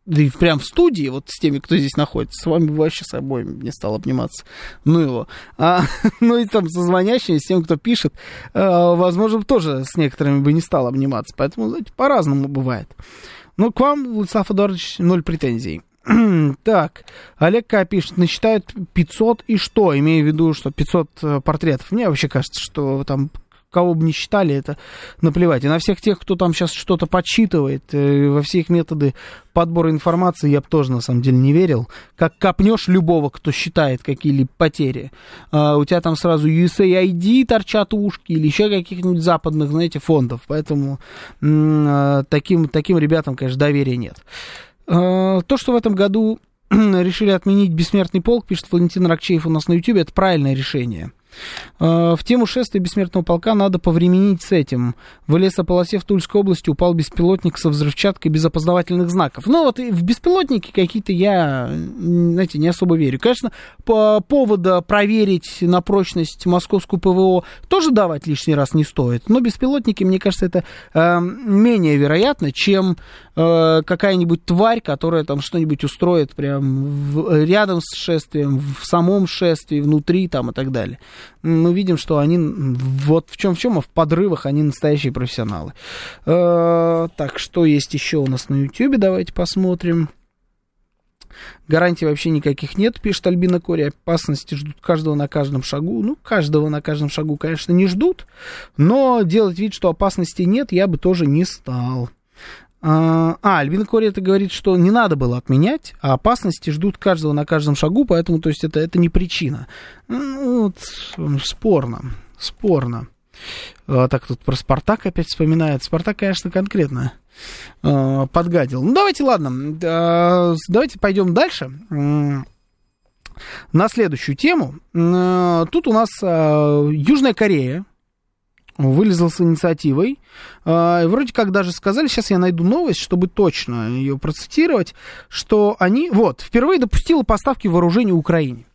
да и прям в студии, вот с теми, кто здесь находится, с вами вообще с обоими не стал обниматься. Ну его. А, [laughs] ну и там со звонящими, с тем, кто пишет, а, возможно, тоже с некоторыми бы не стал обниматься. Поэтому, знаете, по-разному бывает. Ну, к вам, Владислав Эдуардович, ноль претензий. [clears throat] так, Олег К. пишет, насчитают 500 и что? Имею в виду, что 500 э, портретов. Мне вообще кажется, что там кого бы ни считали, это наплевать. И на всех тех, кто там сейчас что-то подсчитывает, э, во все их методы подбора информации я бы тоже, на самом деле, не верил. Как копнешь любого, кто считает какие-либо потери, а у тебя там сразу USAID торчат ушки или еще каких-нибудь западных, знаете, фондов. Поэтому м- таким, таким ребятам, конечно, доверия нет. А, то, что в этом году [clears throat] решили отменить бессмертный полк, пишет Валентин Ракчеев у нас на YouTube, это правильное решение. Э, в тему шествия бессмертного полка надо повременить с этим. В лесополосе в Тульской области упал беспилотник со взрывчаткой без опознавательных знаков. Ну вот в беспилотники какие-то я, знаете, не особо верю. Конечно, по повода проверить на прочность московскую ПВО тоже давать лишний раз не стоит. Но беспилотники, мне кажется, это э, менее вероятно, чем э, какая-нибудь тварь, которая там что-нибудь устроит прям в, рядом с шествием, в самом шествии, внутри там и так далее мы видим, что они вот в чем в чем, а в подрывах они настоящие профессионалы. Э, так, что есть еще у нас на YouTube? Давайте посмотрим. Гарантий вообще никаких нет, пишет Альбина Кори. Опасности ждут каждого на каждом шагу. Ну, каждого на каждом шагу, конечно, не ждут, но делать вид, что опасности нет, я бы тоже не стал. А, а, Альбина Кори это говорит, что не надо было отменять, а опасности ждут каждого на каждом шагу, поэтому, то есть, это, это не причина. Ну, вот, спорно, спорно. А, так, тут про Спартак опять вспоминает. Спартак, конечно, конкретно а, подгадил. Ну, давайте, ладно, а, давайте пойдем дальше. На следующую тему. Тут у нас а, Южная Корея вылезла с инициативой. А, вроде как даже сказали, сейчас я найду новость, чтобы точно ее процитировать, что они, вот, впервые допустила поставки вооружений Украине.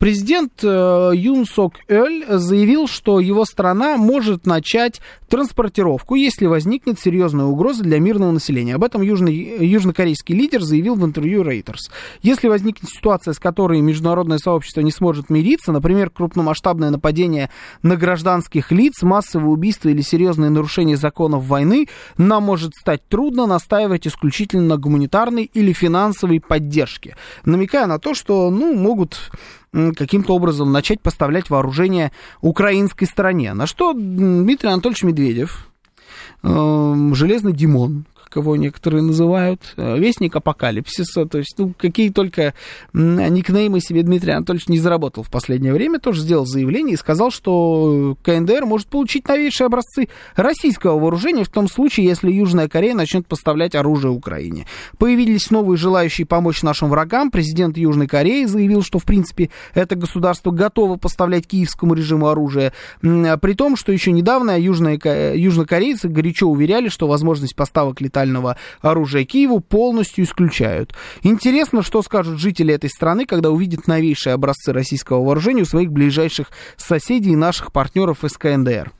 Президент э, Юн Сок Эль заявил, что его страна может начать транспортировку, если возникнет серьезная угроза для мирного населения. Об этом южный, южнокорейский лидер заявил в интервью Reuters. Если возникнет ситуация, с которой международное сообщество не сможет мириться, например, крупномасштабное нападение на гражданских лиц, массовые убийства или серьезные нарушения законов войны, нам может стать трудно настаивать исключительно на гуманитарной или финансовой поддержке, намекая на то, что ну, могут каким-то образом начать поставлять вооружение украинской стороне. На что Дмитрий Анатольевич Медведев, э, Железный Димон, кого некоторые называют, э, вестник апокалипсиса, то есть, ну, какие только никнеймы себе Дмитрий Анатольевич не заработал в последнее время, тоже сделал заявление и сказал, что КНДР может получить новейшие образцы российского вооружения в том случае, если Южная Корея начнет поставлять оружие Украине. Появились новые желающие помочь нашим врагам. Президент Южной Кореи заявил, что, в принципе, это государство готово поставлять киевскому режиму оружие, при том, что еще недавно южные, южнокорейцы горячо уверяли, что возможность поставок летательных летального оружия Киеву полностью исключают. Интересно, что скажут жители этой страны, когда увидят новейшие образцы российского вооружения у своих ближайших соседей и наших партнеров из КНДР.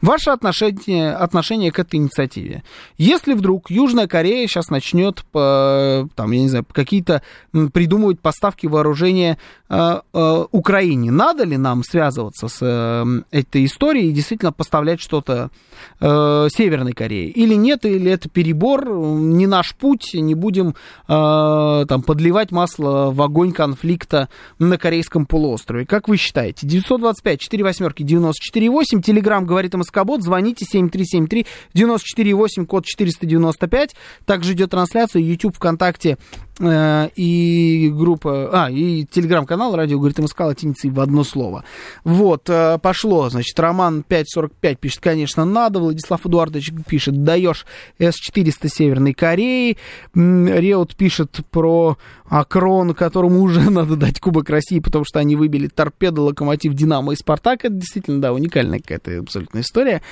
Ваше отношение, отношение к этой инициативе. Если вдруг Южная Корея сейчас начнет, там, я не знаю, какие-то придумывать поставки вооружения э, э, Украине, надо ли нам связываться с э, этой историей и действительно поставлять что-то э, Северной Корее? Или нет, или это перебор, не наш путь, не будем э, там подливать масло в огонь конфликта на Корейском полуострове. Как вы считаете? 925 4 восьмерки 94 8, Телеграм говорит говорит МСК-бот, звоните 7373-94-8, код 495. Также идет трансляция YouTube, ВКонтакте э, и группа, а, и телеграм-канал радио говорит МСК латиницей в одно слово. Вот, э, пошло, значит, Роман 545 пишет, конечно, надо, Владислав Эдуардович пишет, даешь С-400 Северной Кореи, Реут пишет про Акрон, которому уже [laughs] надо дать Кубок России, потому что они выбили торпеду, локомотив, Динамо и Спартак. Это действительно, да, уникальная какая-то абсолютно история.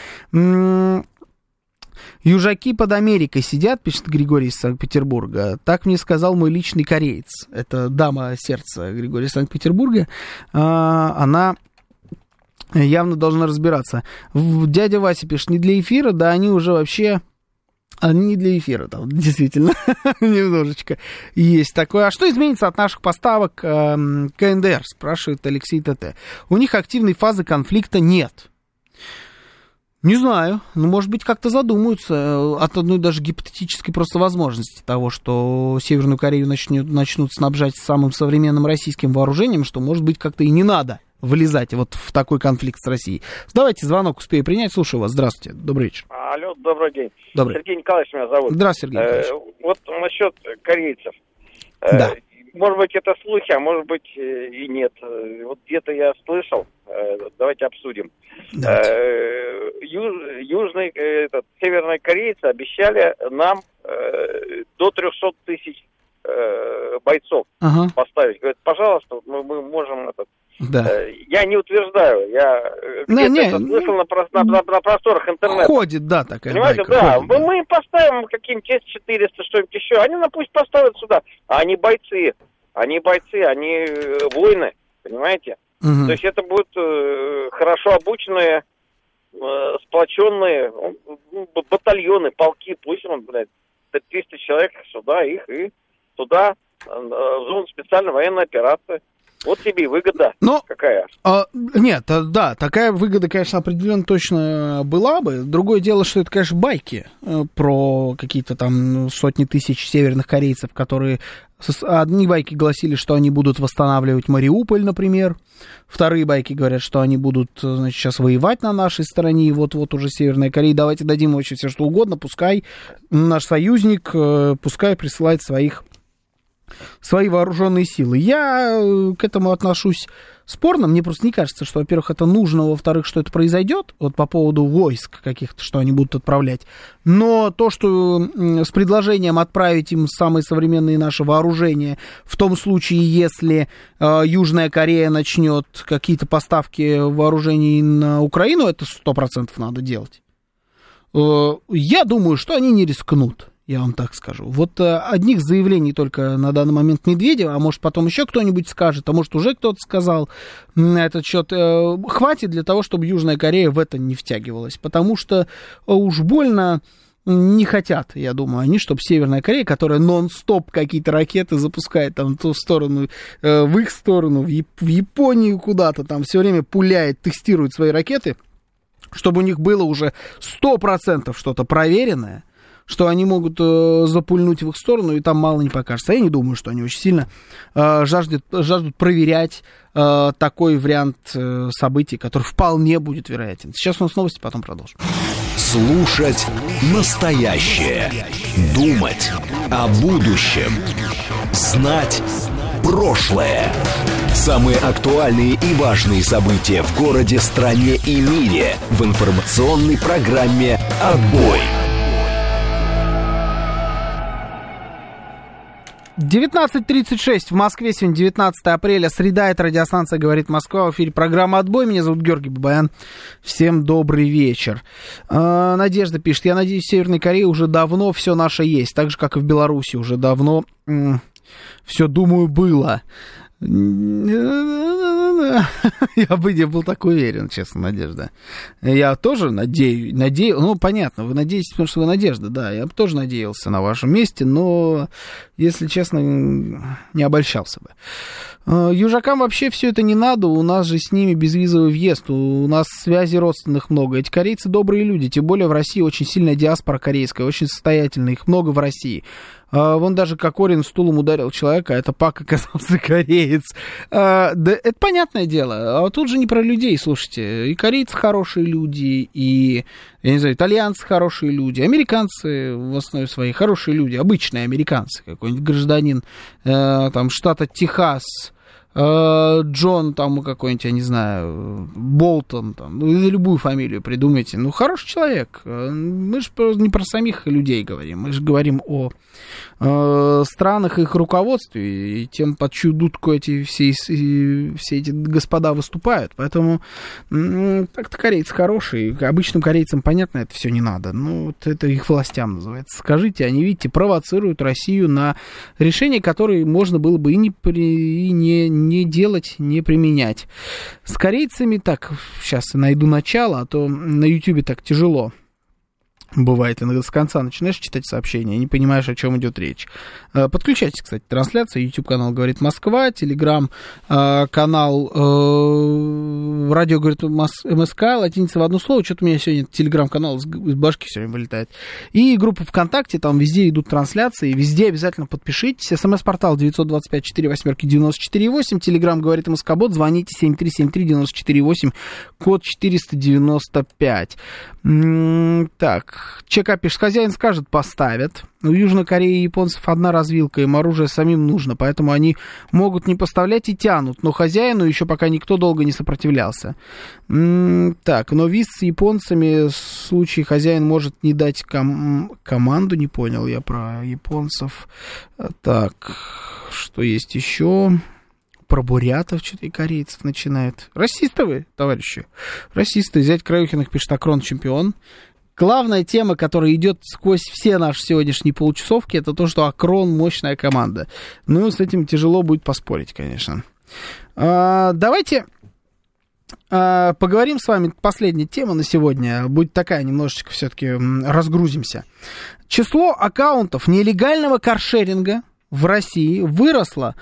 Южаки под Америкой сидят, пишет Григорий из Санкт-Петербурга. Так мне сказал мой личный кореец. Это дама сердца Григория из Санкт-Петербурга. А, она явно должна разбираться. Дядя Вася пишет, не для эфира, да они уже вообще а не для эфира, там, [laughs] действительно, [laughs] немножечко есть такое. А что изменится от наших поставок э, КНДР, спрашивает Алексей ТТ. У них активной фазы конфликта нет. Не знаю, ну, может быть, как-то задумаются э, от одной даже гипотетической просто возможности того, что Северную Корею начнут, начнут снабжать самым современным российским вооружением, что, может быть, как-то и не надо влезать вот в такой конфликт с Россией. Давайте звонок успею принять. Слушаю вас. Здравствуйте. Добрый вечер. Алло, добрый день. Добрый. Сергей Николаевич меня зовут. Здравствуйте, Сергей Николаевич. Э, вот насчет корейцев. Э, да. Может быть, это слухи, а может быть э, и нет. Э, вот где-то я слышал. Э, давайте обсудим. Давайте. Юж, южный, этот, северные корейцы обещали нам до 300 тысяч бойцов Ага. поставить. Говорят, пожалуйста, мы, мы можем этот... Да. Я не утверждаю, я э, Не, не, это слышал на, прос- на- на- на просторах интернета. Ходит, да, такая Понимаете, байка, да, ходит, мы, мы им поставим каким-нибудь С-400, что-нибудь еще. Они нам пусть поставят сюда. А они бойцы. Они бойцы, они э, воины, понимаете? Мгм. То есть это будут э, хорошо обученные, э, сплоченные ну, б- батальоны, полки. Пусть он, блядь, 300 человек сюда, их и туда, э, в зону специальной военной операции. Вот тебе и выгода Но какая. А, нет, а, да, такая выгода, конечно, определенно точно была бы. Другое дело, что это, конечно, байки э, про какие-то там сотни тысяч северных корейцев, которые... Одни байки гласили, что они будут восстанавливать Мариуполь, например. Вторые байки говорят, что они будут, э, значит, сейчас воевать на нашей стороне, и вот-вот уже Северная Корея. Давайте дадим вообще все, что угодно, пускай наш союзник, э, пускай присылает своих свои вооруженные силы. Я э, к этому отношусь спорно. Мне просто не кажется, что, во-первых, это нужно, во-вторых, что это произойдет, вот по поводу войск каких-то, что они будут отправлять. Но то, что с предложением отправить им самые современные наши вооружения, в том случае, если э, Южная Корея начнет какие-то поставки вооружений на Украину, это сто процентов надо делать. Э, Я думаю, что они не рискнут. Я вам так скажу. Вот э, одних заявлений только на данный момент Медведева, а может потом еще кто-нибудь скажет, а может уже кто-то сказал на этот счет, э, хватит для того, чтобы Южная Корея в это не втягивалась. Потому что э, уж больно не хотят, я думаю, они, чтобы Северная Корея, которая нон-стоп какие-то ракеты запускает там в ту сторону, в их сторону, в Японию куда-то, там все время пуляет, тестирует свои ракеты, чтобы у них было уже 100% что-то проверенное, что они могут э, запульнуть в их сторону, и там мало не покажется. Я не думаю, что они очень сильно э, жаждут, жаждут проверять э, такой вариант э, событий, который вполне будет вероятен. Сейчас у нас новости, потом продолжим. Слушать настоящее. Думать о будущем. Знать прошлое. Самые актуальные и важные события в городе, стране и мире в информационной программе «Отбой». 19.36 в Москве, сегодня 19 апреля, среда, это радиостанция «Говорит Москва», в эфире программа «Отбой», меня зовут Георгий Бабаян, всем добрый вечер. А, Надежда пишет, я надеюсь, в Северной Корее уже давно все наше есть, так же, как и в Беларуси уже давно все, думаю, было. [laughs] Я бы не был так уверен, честно, Надежда. Я тоже надеюсь, надеюсь, ну, понятно, вы надеетесь, потому что вы Надежда, да, я бы тоже надеялся на вашем месте, но, если честно, не обольщался бы. Э, Южакам вообще все это не надо, у нас же с ними безвизовый въезд, у нас связи родственных много. Эти корейцы добрые люди, тем более в России очень сильная диаспора корейская, очень состоятельная, их много в России. А, Вон даже Кокорин стулом ударил человека, а это Пак [laughs] оказался кореец. А, Да это понятное дело. А тут же не про людей, слушайте. И корейцы хорошие люди, и, я не знаю, итальянцы хорошие люди, американцы в основе своей хорошие люди, обычные американцы. Какой-нибудь гражданин э, там штата Техас, Джон там какой-нибудь, я не знаю, Болтон, там, ну, любую фамилию придумайте. Ну, хороший человек. Э, Мы же не про самих людей говорим, мы же говорим о э, странах их руководстве, и тем, под чью дудку эти все, все эти господа выступают. Поэтому м, так-то корейцы хорошие. Обычным корейцам, понятно, это все не надо. Ну, вот это их властям называется. Скажите, они, видите, провоцируют Россию на решения, которые можно было бы и не, при- и не, не делать, не применять. С корейцами так, сейчас найду начало, а то на Ютубе так тяжело. Бывает, иногда с конца начинаешь читать сообщения, не понимаешь, о чем идет речь. Э, Подключайтесь, кстати, трансляция. YouTube канал говорит Москва, Telegram э, канал э, радио говорит МСК, латиница в одно слово. Что-то у меня сегодня Telegram канал из, башки все время вылетает. И группа ВКонтакте, там везде идут трансляции, везде обязательно подпишитесь. СМС-портал 925 4 восьмерки 94 8. Telegram говорит МСК Бот, звоните 7373 94 8, код 495. М, Так, ЧК хозяин скажет, поставят. У Южной Кореи и японцев одна развилка, им оружие самим нужно, поэтому они могут не поставлять и тянут, но хозяину еще пока никто долго не сопротивлялся. потерялся. М, Так, но виз с японцами в случае хозяин может не дать ком- команду, не понял я про японцев. Так, что есть еще? Про бурятов что-то и корейцев начинает. Расисты вы, товарищи. Расисты. Взять Краюхиных пишет, Акрон чемпион. Главная тема, которая идет сквозь все наши сегодняшние получасовки, это то, что Акрон мощная команда. Ну, с этим тяжело будет поспорить, конечно. А, давайте а, поговорим с вами. Последняя тема на сегодня будет такая, немножечко все-таки разгрузимся. Число аккаунтов нелегального каршеринга в России выросло,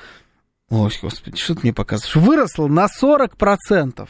ой, господи, что ты мне показываешь, выросло на 40%.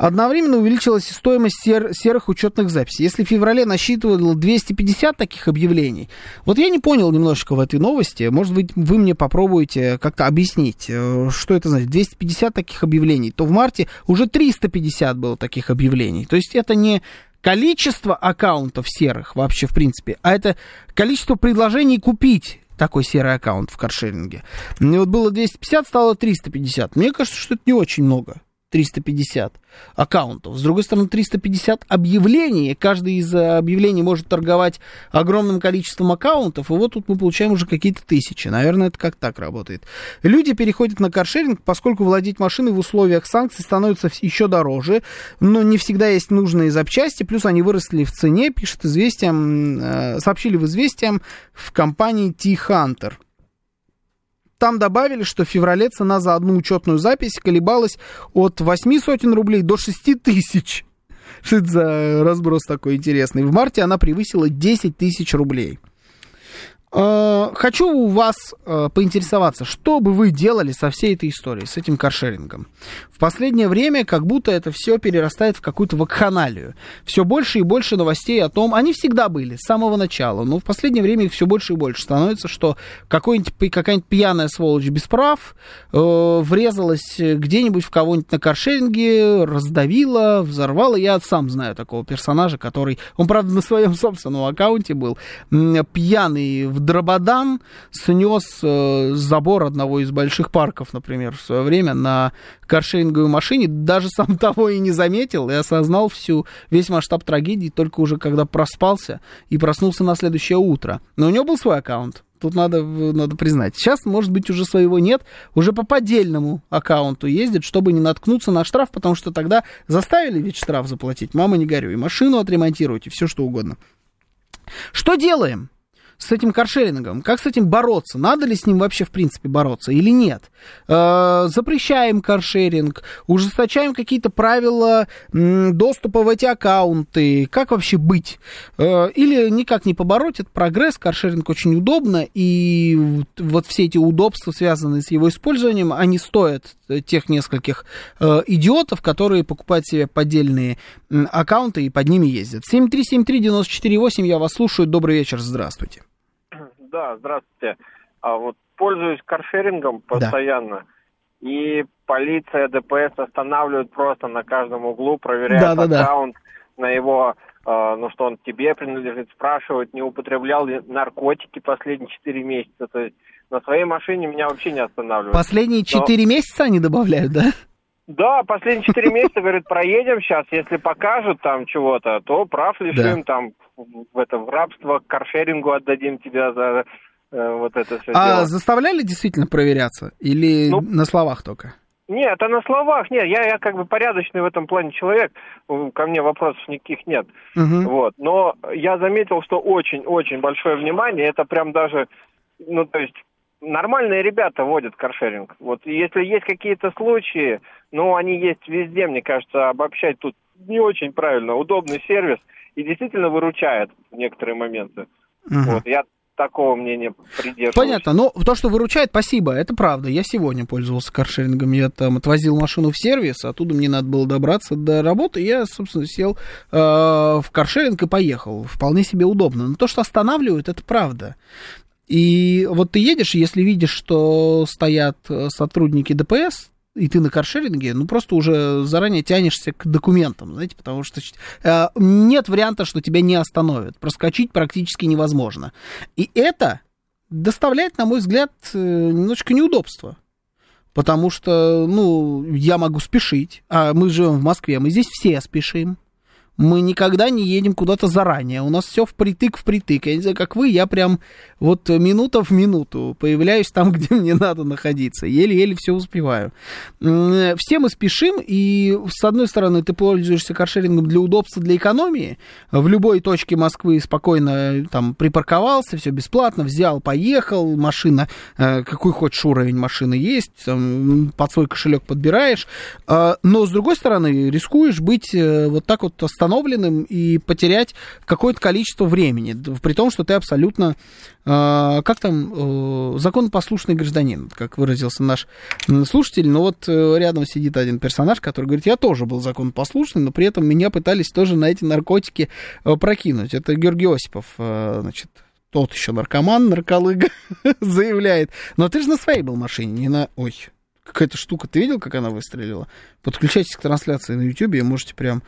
Одновременно увеличилась стоимость сер- серых учетных записей. Если в феврале насчитывало 250 таких объявлений, вот я не понял немножечко в этой новости, может быть, вы мне попробуете как-то объяснить, э, что это значит, 250 таких объявлений, то в марте уже 350 было таких объявлений. То есть это не количество аккаунтов серых вообще в принципе, а это количество предложений купить такой серый аккаунт в каршеринге. И вот было 250, стало 350. Мне кажется, что это не очень много. 350 аккаунтов. С другой стороны, 350 объявлений. Каждый из э, объявлений может торговать огромным количеством аккаунтов. И вот тут мы получаем уже какие-то тысячи. Наверное, это как так работает. Люди переходят на каршеринг, поскольку владеть машиной в условиях санкций становится еще дороже. Но не всегда есть нужные запчасти. Плюс они выросли в цене, пишет известиям, э, сообщили в известиям в компании T-Hunter. Там добавили, что в феврале цена за одну учетную запись колебалась от 8 сотен рублей до 6 тысяч. [laughs] Что это за разброс такой интересный? В марте она превысила 10 тысяч рублей. Э, Хочу у вас э, поинтересоваться, что бы вы делали со всей этой историей, с этим каршерингом? В последнее время как будто это все перерастает в какую-то вакханалию. Все больше и больше новостей о том, они всегда были, с самого начала, но в последнее время их все больше и больше становится, что какая-нибудь пьяная сволочь без прав э, врезалась где-нибудь в кого-нибудь на каршеринге, раздавила, взорвала. Я сам знаю такого персонажа, который, он, правда, на своем собственном аккаунте был, пьяный в Драбадан, снес э, забор одного из больших парков, например, в свое время на каршеринговой машине, даже [laughs] сам того и не заметил, и осознал всю, весь масштаб трагедии только уже когда проспался и проснулся на следующее утро. Но у него был свой аккаунт, Тут надо, надо признать. Сейчас, может быть, уже своего нет. Уже по поддельному аккаунту ездит, чтобы не наткнуться на штраф, потому что тогда заставили ведь штраф заплатить. Мама, не горюй. Машину отремонтируйте, все что угодно. Что делаем? С этим каршерингом? Как с этим бороться? Надо ли с ним вообще, в принципе, бороться или нет? Э, запрещаем каршеринг, ужесточаем какие-то правила доступа в эти аккаунты. Как вообще быть? Э, или никак не побороть? Это прогресс, каршеринг очень удобно, и вот все эти удобства, связанные с его использованием, они стоят тех нескольких э, идиотов, которые покупают себе поддельные аккаунты и под ними ездят. 7373948, я вас слушаю. Добрый вечер, здравствуйте. Да, здравствуйте. А вот пользуюсь каршерингом постоянно, и полиция, ДПС останавливают просто на каждом углу, проверяют Да, да, да. аккаунт на его, э, ну что он тебе принадлежит, спрашивают, не употреблял ли наркотики последние 4 месяца. То есть на своей машине меня вообще не останавливают. Последние Но- 4 месяца они добавляют, да? Да, последние 4 [laughs] месяца, говорят, проедем сейчас, если покажут там чего-то, то прав лишим, там, в, это, в рабство, к каршерингу отдадим тебя за э, вот это все А дело. заставляли действительно проверяться? Или Ну, на словах только? Нет, это на словах, нет, я, я как бы порядочный в этом плане человек, м, ко мне вопросов никаких нет. Мгм. Вот. Но я заметил, что очень-очень большое внимание, это прям даже, ну, то есть, нормальные ребята водят каршеринг. Вот если есть какие-то случаи, ну, они есть везде, мне кажется, обобщать тут не очень правильно. Удобный сервис и действительно выручает в некоторые моменты. Мгм. Вот, я такого мнения придерживаюсь. Понятно, но то, что выручает, спасибо, это правда. Я сегодня пользовался каршерингом, я там отвозил машину в сервис, оттуда мне надо было добраться до работы, я, собственно, сел э, в каршеринг и поехал. Вполне себе удобно. Но то, что останавливают, это правда. И вот ты едешь, если видишь, что стоят э, сотрудники ДПС, и ты на каршеринге, ну просто уже заранее тянешься к документам, знаете, потому что э, нет варианта, что тебя не остановят. Проскочить практически невозможно. И это доставляет, на мой взгляд, э, немножечко неудобства. Потому что, ну, я могу спешить, а мы живем в Москве, мы здесь все спешим. Мы никогда не едем куда-то заранее. У нас все впритык впритык. Я не знаю, как вы, я прям вот минута в минуту появляюсь там, [laughs] где мне надо находиться. Еле-еле все успеваю. Все мы спешим, и с одной стороны ты пользуешься каршерингом для удобства, для экономии. В любой точке Москвы спокойно там припарковался, все бесплатно, взял, поехал, машина, э, какой хочешь уровень машины есть, там, под свой кошелек подбираешь. А, но с другой стороны, рискуешь быть э, вот так вот остановленным остановленным и потерять какое-то количество времени, при том, что ты абсолютно, э, как там, э, законопослушный гражданин, как выразился наш слушатель, но вот э, рядом сидит один персонаж, который говорит, я тоже был законопослушный, но при этом меня пытались тоже на эти наркотики э, прокинуть. Это Георгий Осипов, э, значит, тот еще наркоман, нарколыга, [laughs] заявляет. Но ты же на своей был машине, не на... Ой, какая-то штука, ты видел, как она выстрелила? Подключайтесь к трансляции на YouTube, и можете прям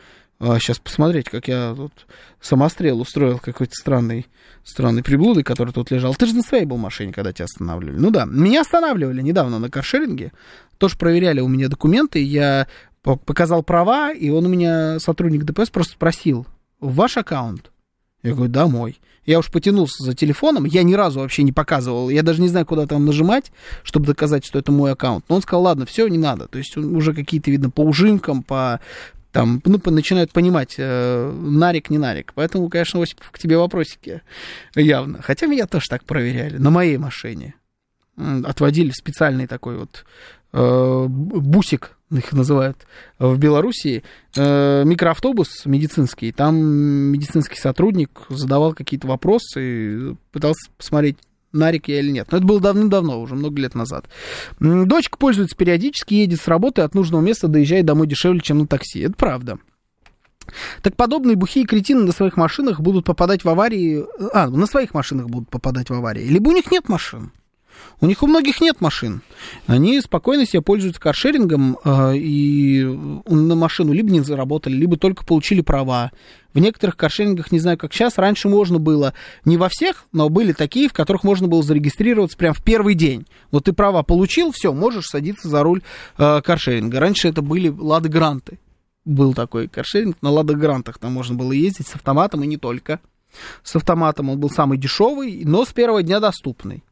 а, сейчас посмотреть, как я тут самострел устроил какой-то странный, странный приблудый, который тут лежал. Ты же на своей был машине, когда тебя останавливали. Ну да, меня останавливали недавно на каршеринге. Тоже проверяли у меня документы. Я показал права, и он у меня, сотрудник ДПС, просто спросил, ваш аккаунт? Я говорю, да, мой. Я уж потянулся за телефоном, я ни разу вообще не показывал, я даже не знаю, куда там нажимать, чтобы доказать, что это мой аккаунт. Но он сказал, ладно, все, не надо. То есть уже какие-то, видно, по ужимкам, по там, ну, начинают понимать, э, нарик, не нарик. Поэтому, конечно, Осипов, к тебе вопросики явно. Хотя меня тоже так проверяли, на моей машине. Отводили в специальный такой вот э, бусик, их называют в Белоруссии, э, микроавтобус медицинский. Там медицинский сотрудник задавал какие-то вопросы, пытался посмотреть, Нарик я или нет. Но это было давным-давно, уже много лет назад. Дочка пользуется периодически, едет с работы, от нужного места доезжает домой дешевле, чем на такси. Это правда. Так подобные бухие кретины на своих машинах будут попадать в аварии... А, на своих машинах будут попадать в аварии. Либо у них нет машин. У них у многих нет машин. Они спокойно себе пользуются каршерингом э, и на машину либо не заработали, либо только получили права. В некоторых каршерингах, не знаю, как сейчас, раньше можно было, не во всех, но были такие, в которых можно было зарегистрироваться прямо в первый день. Вот ты права получил, все, можешь садиться за руль э, каршеринга. Раньше это были Лады Гранты. Был такой каршеринг, на Лада Грантах там можно было ездить с автоматом и не только. С автоматом он был самый дешевый, но с первого дня доступный.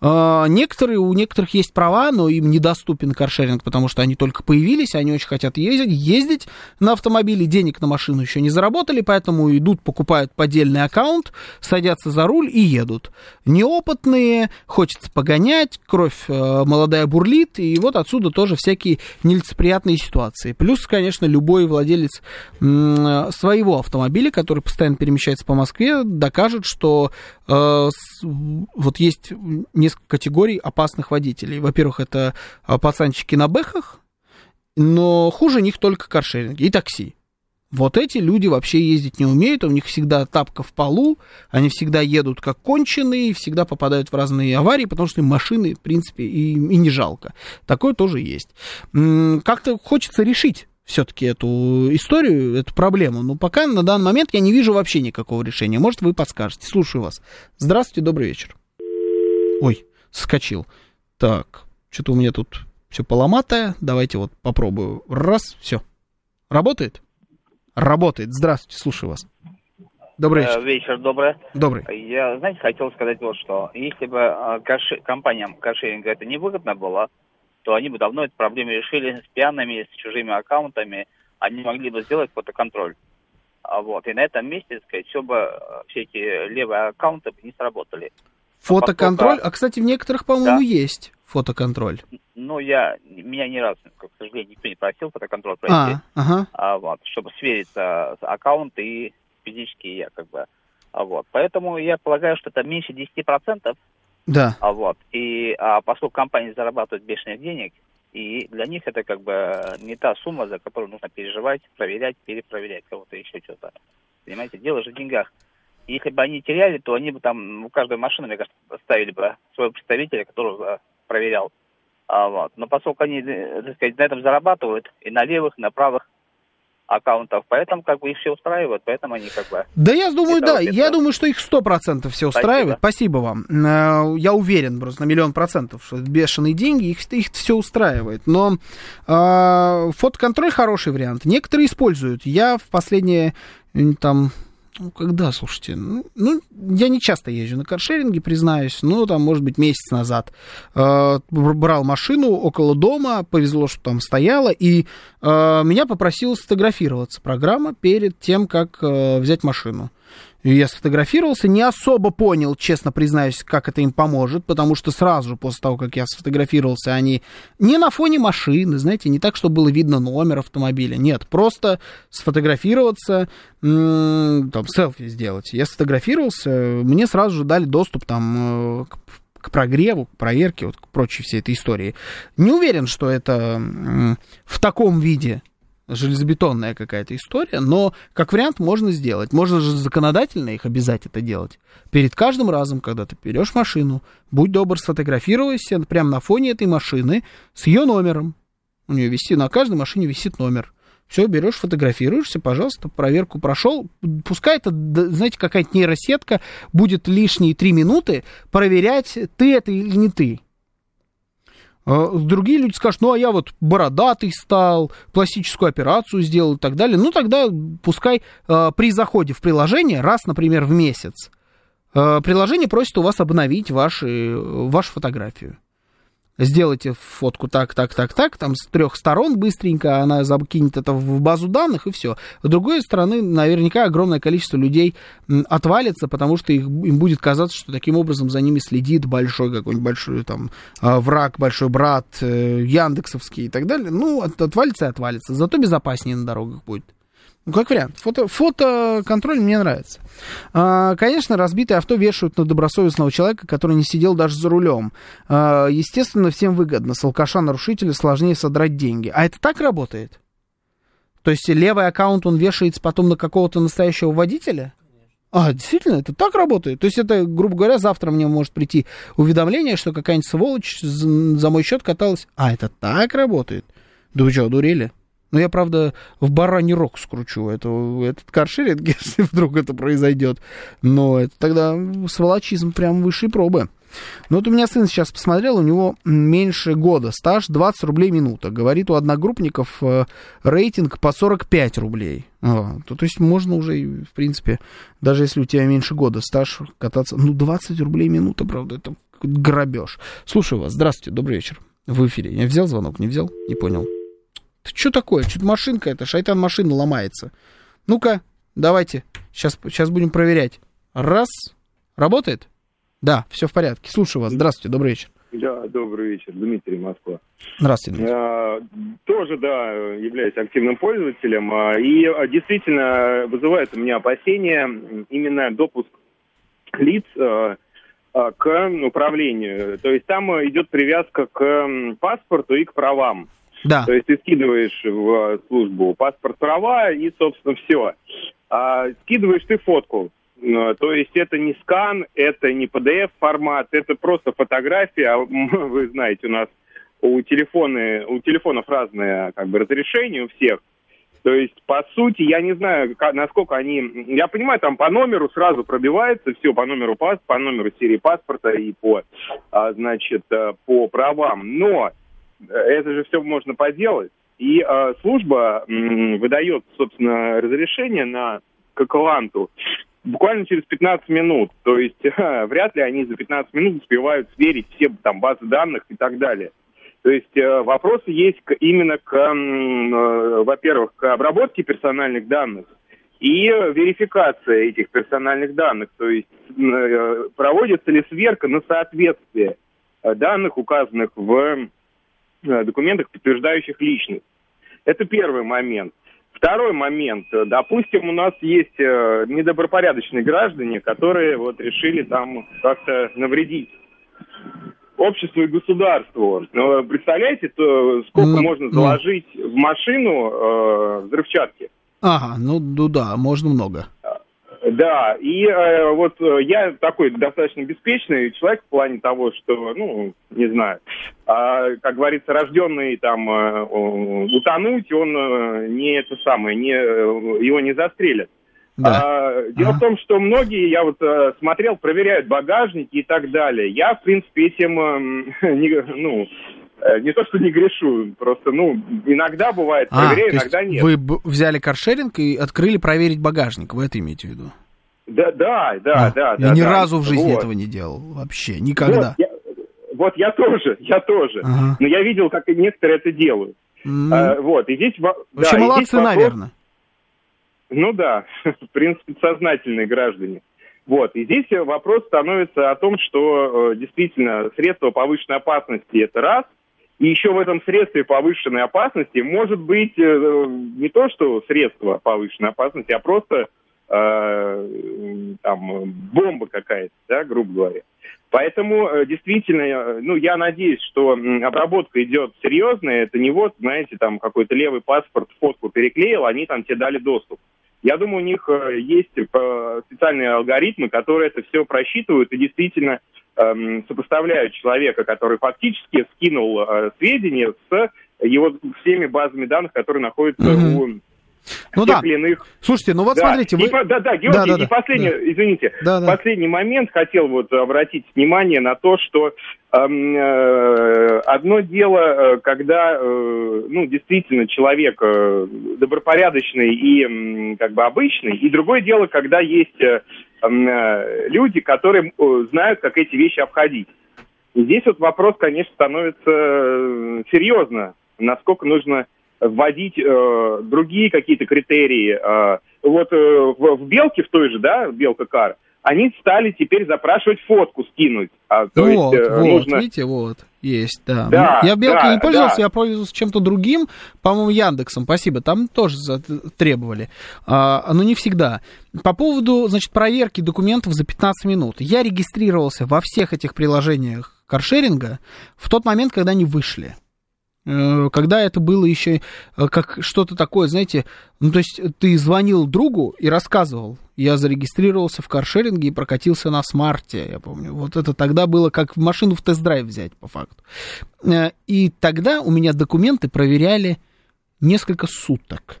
А, некоторые, у некоторых есть права, но им недоступен каршеринг, потому что они только появились, они очень хотят ездить, ездить на автомобиле, денег на машину еще не заработали, поэтому идут, покупают поддельный аккаунт, садятся за руль и едут. Неопытные, хочется погонять, кровь э, молодая бурлит, и вот отсюда тоже всякие нелицеприятные ситуации. Плюс, конечно, любой владелец м, своего автомобиля, который постоянно перемещается по Москве, докажет, что э, вот есть несколько категорий опасных водителей. Во-первых, это а, пацанчики на бэхах, но хуже них только каршеринги и такси. Вот эти люди вообще ездить не умеют, у них всегда тапка в полу, они всегда едут как конченые, всегда попадают в разные аварии, потому что им машины, в принципе, и, и не жалко. Такое тоже есть. Как-то хочется решить все-таки эту историю, эту проблему. Но пока на данный момент я не вижу вообще никакого решения. Может, вы подскажете. Слушаю вас. Здравствуйте, добрый вечер. Ой, скочил. Так, что-то у меня тут все поломатое. Давайте вот попробую. Раз, все. Работает? Работает. Здравствуйте, слушаю вас. Добрый вечер. Э, вечер, добрый. Добрый. Я, знаете, хотел сказать вот что. Если бы каши, компаниям кашеринга это невыгодно было, то они бы давно эту проблему решили с пьяными, с чужими аккаунтами. Они могли бы сделать фотоконтроль. А вот. И на этом месте, так сказать, все бы, э, все эти левые аккаунты не сработали. Фотоконтроль? А, кстати, в некоторых, по-моему, да. есть фотоконтроль. Ну, я, меня ни разу, к сожалению, никто не просил фотоконтроль пройти. А, ага. а, вот, чтобы свериться с аккаунт и физически я как бы. А, вот. Поэтому я полагаю, что это меньше 10%. Да. А, вот. И а, поскольку компании зарабатывают бешеных денег, и для них это как бы не та сумма, за которую нужно переживать, проверять, перепроверять кого-то еще что-то. Понимаете, дело же в деньгах. Если бы они теряли, то они бы там у каждой машины, мне кажется, ставили бы своего представителя, который э, проверял. А, вот. Но поскольку они, э, так сказать, на этом зарабатывают, и на левых, и на правых, аккаунтов, поэтому как бы их все устраивает, поэтому они как бы... Да я думаю, да, я думаю, что их сто процентов все устраивает. Спасибо вам. Э, Я уверен просто на миллион процентов, что это бешеные деньги, их, их все устраивает. Но э, фотоконтроль хороший вариант. Некоторые используют. Я в последние м, там ну, когда, слушайте, ну, ну, я не часто езжу на каршеринге, признаюсь, ну, там, может быть, месяц назад э, бр- брал машину около дома, повезло, что там стояла, и э, меня попросила сфотографироваться программа перед тем, как э, взять машину. Я сфотографировался, не особо понял, честно признаюсь, как это им поможет, потому что сразу же после того, как я сфотографировался, они не на фоне машины, знаете, не так, чтобы было видно номер автомобиля, нет, просто сфотографироваться, там, селфи сделать. Я сфотографировался, мне сразу же дали доступ там э, к к прогреву, к проверке, вот к прочей всей этой истории. Не уверен, что это в таком виде железобетонная какая-то история, но как вариант можно сделать. Можно же законодательно их обязать это делать. Перед каждым разом, когда ты берешь машину, будь добр, сфотографируйся прямо на фоне этой машины с ее номером. У нее висит, на каждой машине висит номер. Все, берешь, фотографируешься, пожалуйста, проверку прошел. Пускай это, знаете, какая-то нейросетка будет лишние три минуты проверять, ты это или не ты. А Другие люди скажут, ну, а я вот бородатый стал, пластическую операцию сделал и так далее. Ну, тогда пускай э, при заходе в приложение, раз, например, в месяц, э, приложение просит у вас обновить ваши, вашу фотографию. Сделайте фотку так, так, так, так, там с трех сторон быстренько, она закинет это в базу данных и все. С другой стороны, наверняка огромное количество людей отвалится, потому что их, им будет казаться, что таким образом за ними следит большой какой-нибудь большой там а, враг, большой брат, э, Яндексовский и так далее. Ну, от- отвалится и отвалится, зато безопаснее на дорогах будет. Ну, как вариант. Фото, фотоконтроль мне нравится. А, конечно, разбитое авто вешают на добросовестного человека, который не сидел даже за рулем. А, естественно, всем выгодно. С алкаша-нарушителя сложнее содрать деньги. А это так работает? То есть левый аккаунт, он вешается потом на какого-то настоящего водителя? А, действительно, это так работает? То есть это, грубо говоря, завтра мне может прийти уведомление, что какая-нибудь сволочь за мой счет каталась. А, это так работает? Да вы что, одурели? Ну, я, правда, в бараний рог скручу это, этот каршеринг, [laughs] если вдруг это произойдет. Но это тогда сволочизм прям высшей пробы. Ну, вот у меня сын сейчас посмотрел, у него меньше года стаж, 20 рублей минута. Говорит, у одногруппников э, рейтинг по 45 рублей. А, то, то есть можно уже, в принципе, даже если у тебя меньше года стаж, кататься... Ну, 20 рублей минута, правда, это грабеж. Слушаю вас. Здравствуйте, добрый вечер. В эфире. Я взял звонок, не взял? Не понял. Ты что такое? Что-то машинка это, шайтан машина ломается. Ну-ка, давайте, сейчас, сейчас будем проверять. Раз, работает? Да, все в порядке. Слушаю вас. Здравствуйте, добрый вечер. Да, добрый вечер, Дмитрий, Москва. Здравствуйте. А, Тоже, да, являюсь активным пользователем. а, И а, действительно вызывает у меня опасения именно допуск лиц а, а, к управлению. То есть там идет привязка к паспорту и к правам. Да. То есть ты скидываешь в а, службу паспорт права и, собственно, все. А скидываешь ты фотку. То есть это не скан, это не PDF-формат, это просто фотография. А, [laughs] Вы знаете, у нас у, телефоны, у телефонов разные как бы, разрешения у всех. То есть, по сути, я не знаю, насколько они... Я понимаю, там по номеру сразу пробивается все, по номеру пас, по номеру серии паспорта и по, а, значит, э, по правам. Но э, это же все можно поделать. И э, служба м, выдает, собственно, разрешение на к аккаунту буквально через 15 минут. То есть [laughs] вряд ли они за 15 минут успевают сверить все там базы данных и так далее. То есть э, вопросы есть к- именно к, э, во-первых, к обработке персональных данных и верификация этих персональных данных. То есть э, проводится ли сверка на соответствие э, данных, указанных в э, документах, подтверждающих личность. Это первый момент. Второй момент. Э, Допустим, у нас есть э, недобропорядочные граждане, которые вот решили там как-то навредить обществу и государству. Но Представляете, то сколько Ну, можно ну. заложить в машину э, взрывчатки? Ага, ну, ну да, можно много. Да, и э, вот э, я такой достаточно беспечный человек в плане того, что, ну, не знаю, э, как говорится, рожденный там э, утонуть, он э, не это самое, не, э, его не застрелят. Да. А, дело ага. в том, что многие, я вот э, смотрел, проверяют багажники и так далее. Я, в принципе, этим, э, [laughs] не, ну, э, не то, что не грешу, просто, ну, иногда бывает, а, проверяю, иногда нет. Вы взяли каршеринг и открыли проверить багажник, вы это имеете в виду? Да, да, да, а, да. Я да, ни да, разу в жизни вот. этого не делал, вообще, никогда. Вот я, вот я тоже, я тоже. Ага. Но я видел, как некоторые это делают. Mm. А, вот, и здесь... Вообще да, молодцы, здесь вопрос, наверное. Ну да, [laughs] в принципе, сознательные граждане. Вот, и здесь вопрос становится о том, что э, действительно средство повышенной опасности – это раз, и еще в этом средстве повышенной опасности может быть э, не то, что средство повышенной опасности, а просто э, там бомба какая-то, да, грубо говоря. Поэтому э, действительно, э, ну, я надеюсь, что обработка идет серьезная. Это не вот, знаете, там какой-то левый паспорт, фотку переклеил, они там тебе дали доступ. Я думаю, у них э, есть э, специальные алгоритмы, которые это все просчитывают и действительно эм, сопоставляют человека, который фактически скинул э, сведения с его всеми базами данных, которые находятся mm-hmm. у ну да. Иных. Слушайте, ну вот да. смотрите, вы... И, да, да, Георгий, да, да, и последний, да. извините, да, да. последний момент хотел вот обратить внимание на то, что эм, э, одно дело, э, когда, э, ну, действительно человек э, добропорядочный и как бы обычный, и другое дело, когда есть э, э, люди, которые знают, как эти вещи обходить. И здесь вот вопрос, конечно, становится серьезно, насколько нужно вводить э, другие какие-то критерии. Э, вот э, в, в белке в той же, да, белка кар, они стали теперь запрашивать фотку скинуть. А, то вот, есть, э, вот, нужно... видите, вот, есть, да. да я белкой да, не пользовался, да. я пользовался чем-то другим, по-моему, Яндексом, спасибо, там тоже требовали, а, но не всегда. По поводу, значит, проверки документов за 15 минут. Я регистрировался во всех этих приложениях каршеринга в тот момент, когда они вышли. Э, когда это было еще э, как что-то такое, знаете, ну, то есть ты звонил другу и рассказывал, я зарегистрировался в каршеринге и прокатился на смарте, я помню. Вот это тогда было как машину в тест-драйв взять, по факту. Э, и тогда у меня документы проверяли несколько суток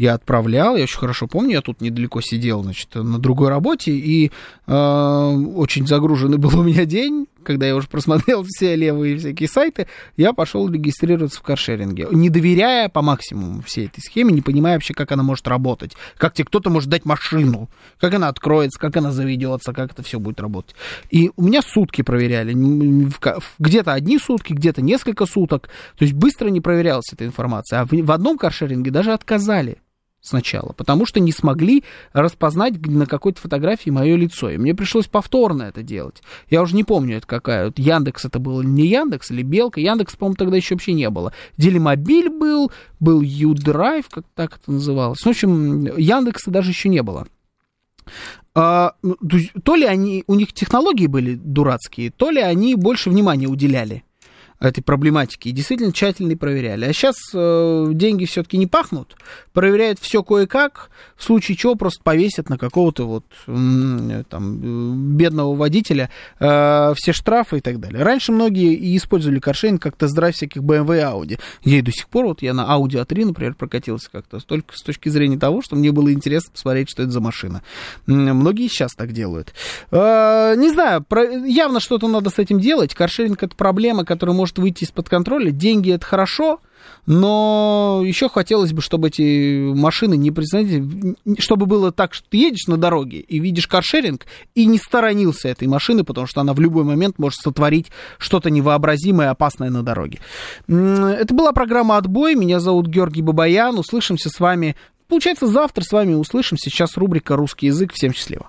я отправлял, я очень хорошо помню, я тут недалеко сидел, значит, на другой работе, и э, очень загруженный [laughs] был у меня день, когда я уже просмотрел [laughs] все левые всякие сайты, я пошел регистрироваться в каршеринге, не доверяя по максимуму всей этой схеме, не понимая вообще, как она может работать, как тебе кто-то может дать машину, как она откроется, как она заведется, как это все будет работать. И у меня сутки проверяли, где-то одни сутки, где-то несколько суток, то есть быстро не проверялась эта информация, а в, одном каршеринге даже отказали сначала, потому что не смогли распознать на какой-то фотографии мое лицо. И мне пришлось повторно это делать. Я уже не помню, это какая. Вот Яндекс это был не Яндекс или Белка. Яндекс, по-моему, тогда еще вообще не было. Делимобиль был, был U-Drive, как так это называлось. Ну, в общем, Яндекса даже еще не было. А, ну, то ли они, у них технологии были дурацкие, то ли они больше внимания уделяли этой проблематики и действительно тщательно проверяли. А сейчас э, деньги все-таки не пахнут, проверяют все кое-как, в случае чего просто повесят на какого-то вот э, там бедного водителя э, все штрафы и так далее. Раньше многие и использовали каршеринг как тест-драйв всяких BMW и Audi. Я и до сих пор, вот я на Audi A3, например, прокатился как-то только с точки зрения того, что мне было интересно посмотреть, что это за машина. Многие сейчас так делают. Э, не знаю, про, явно что-то надо с этим делать. Каршеринг это проблема, которая может может выйти из-под контроля. Деньги это хорошо, но еще хотелось бы, чтобы эти машины не знаете, чтобы было так, что ты едешь на дороге и видишь каршеринг и не сторонился этой машины, потому что она в любой момент может сотворить что-то невообразимое опасное на дороге. Это была программа «Отбой». Меня зовут Георгий Бабаян. Услышимся с вами, получается, завтра с вами услышимся. Сейчас рубрика «Русский язык». Всем счастливо.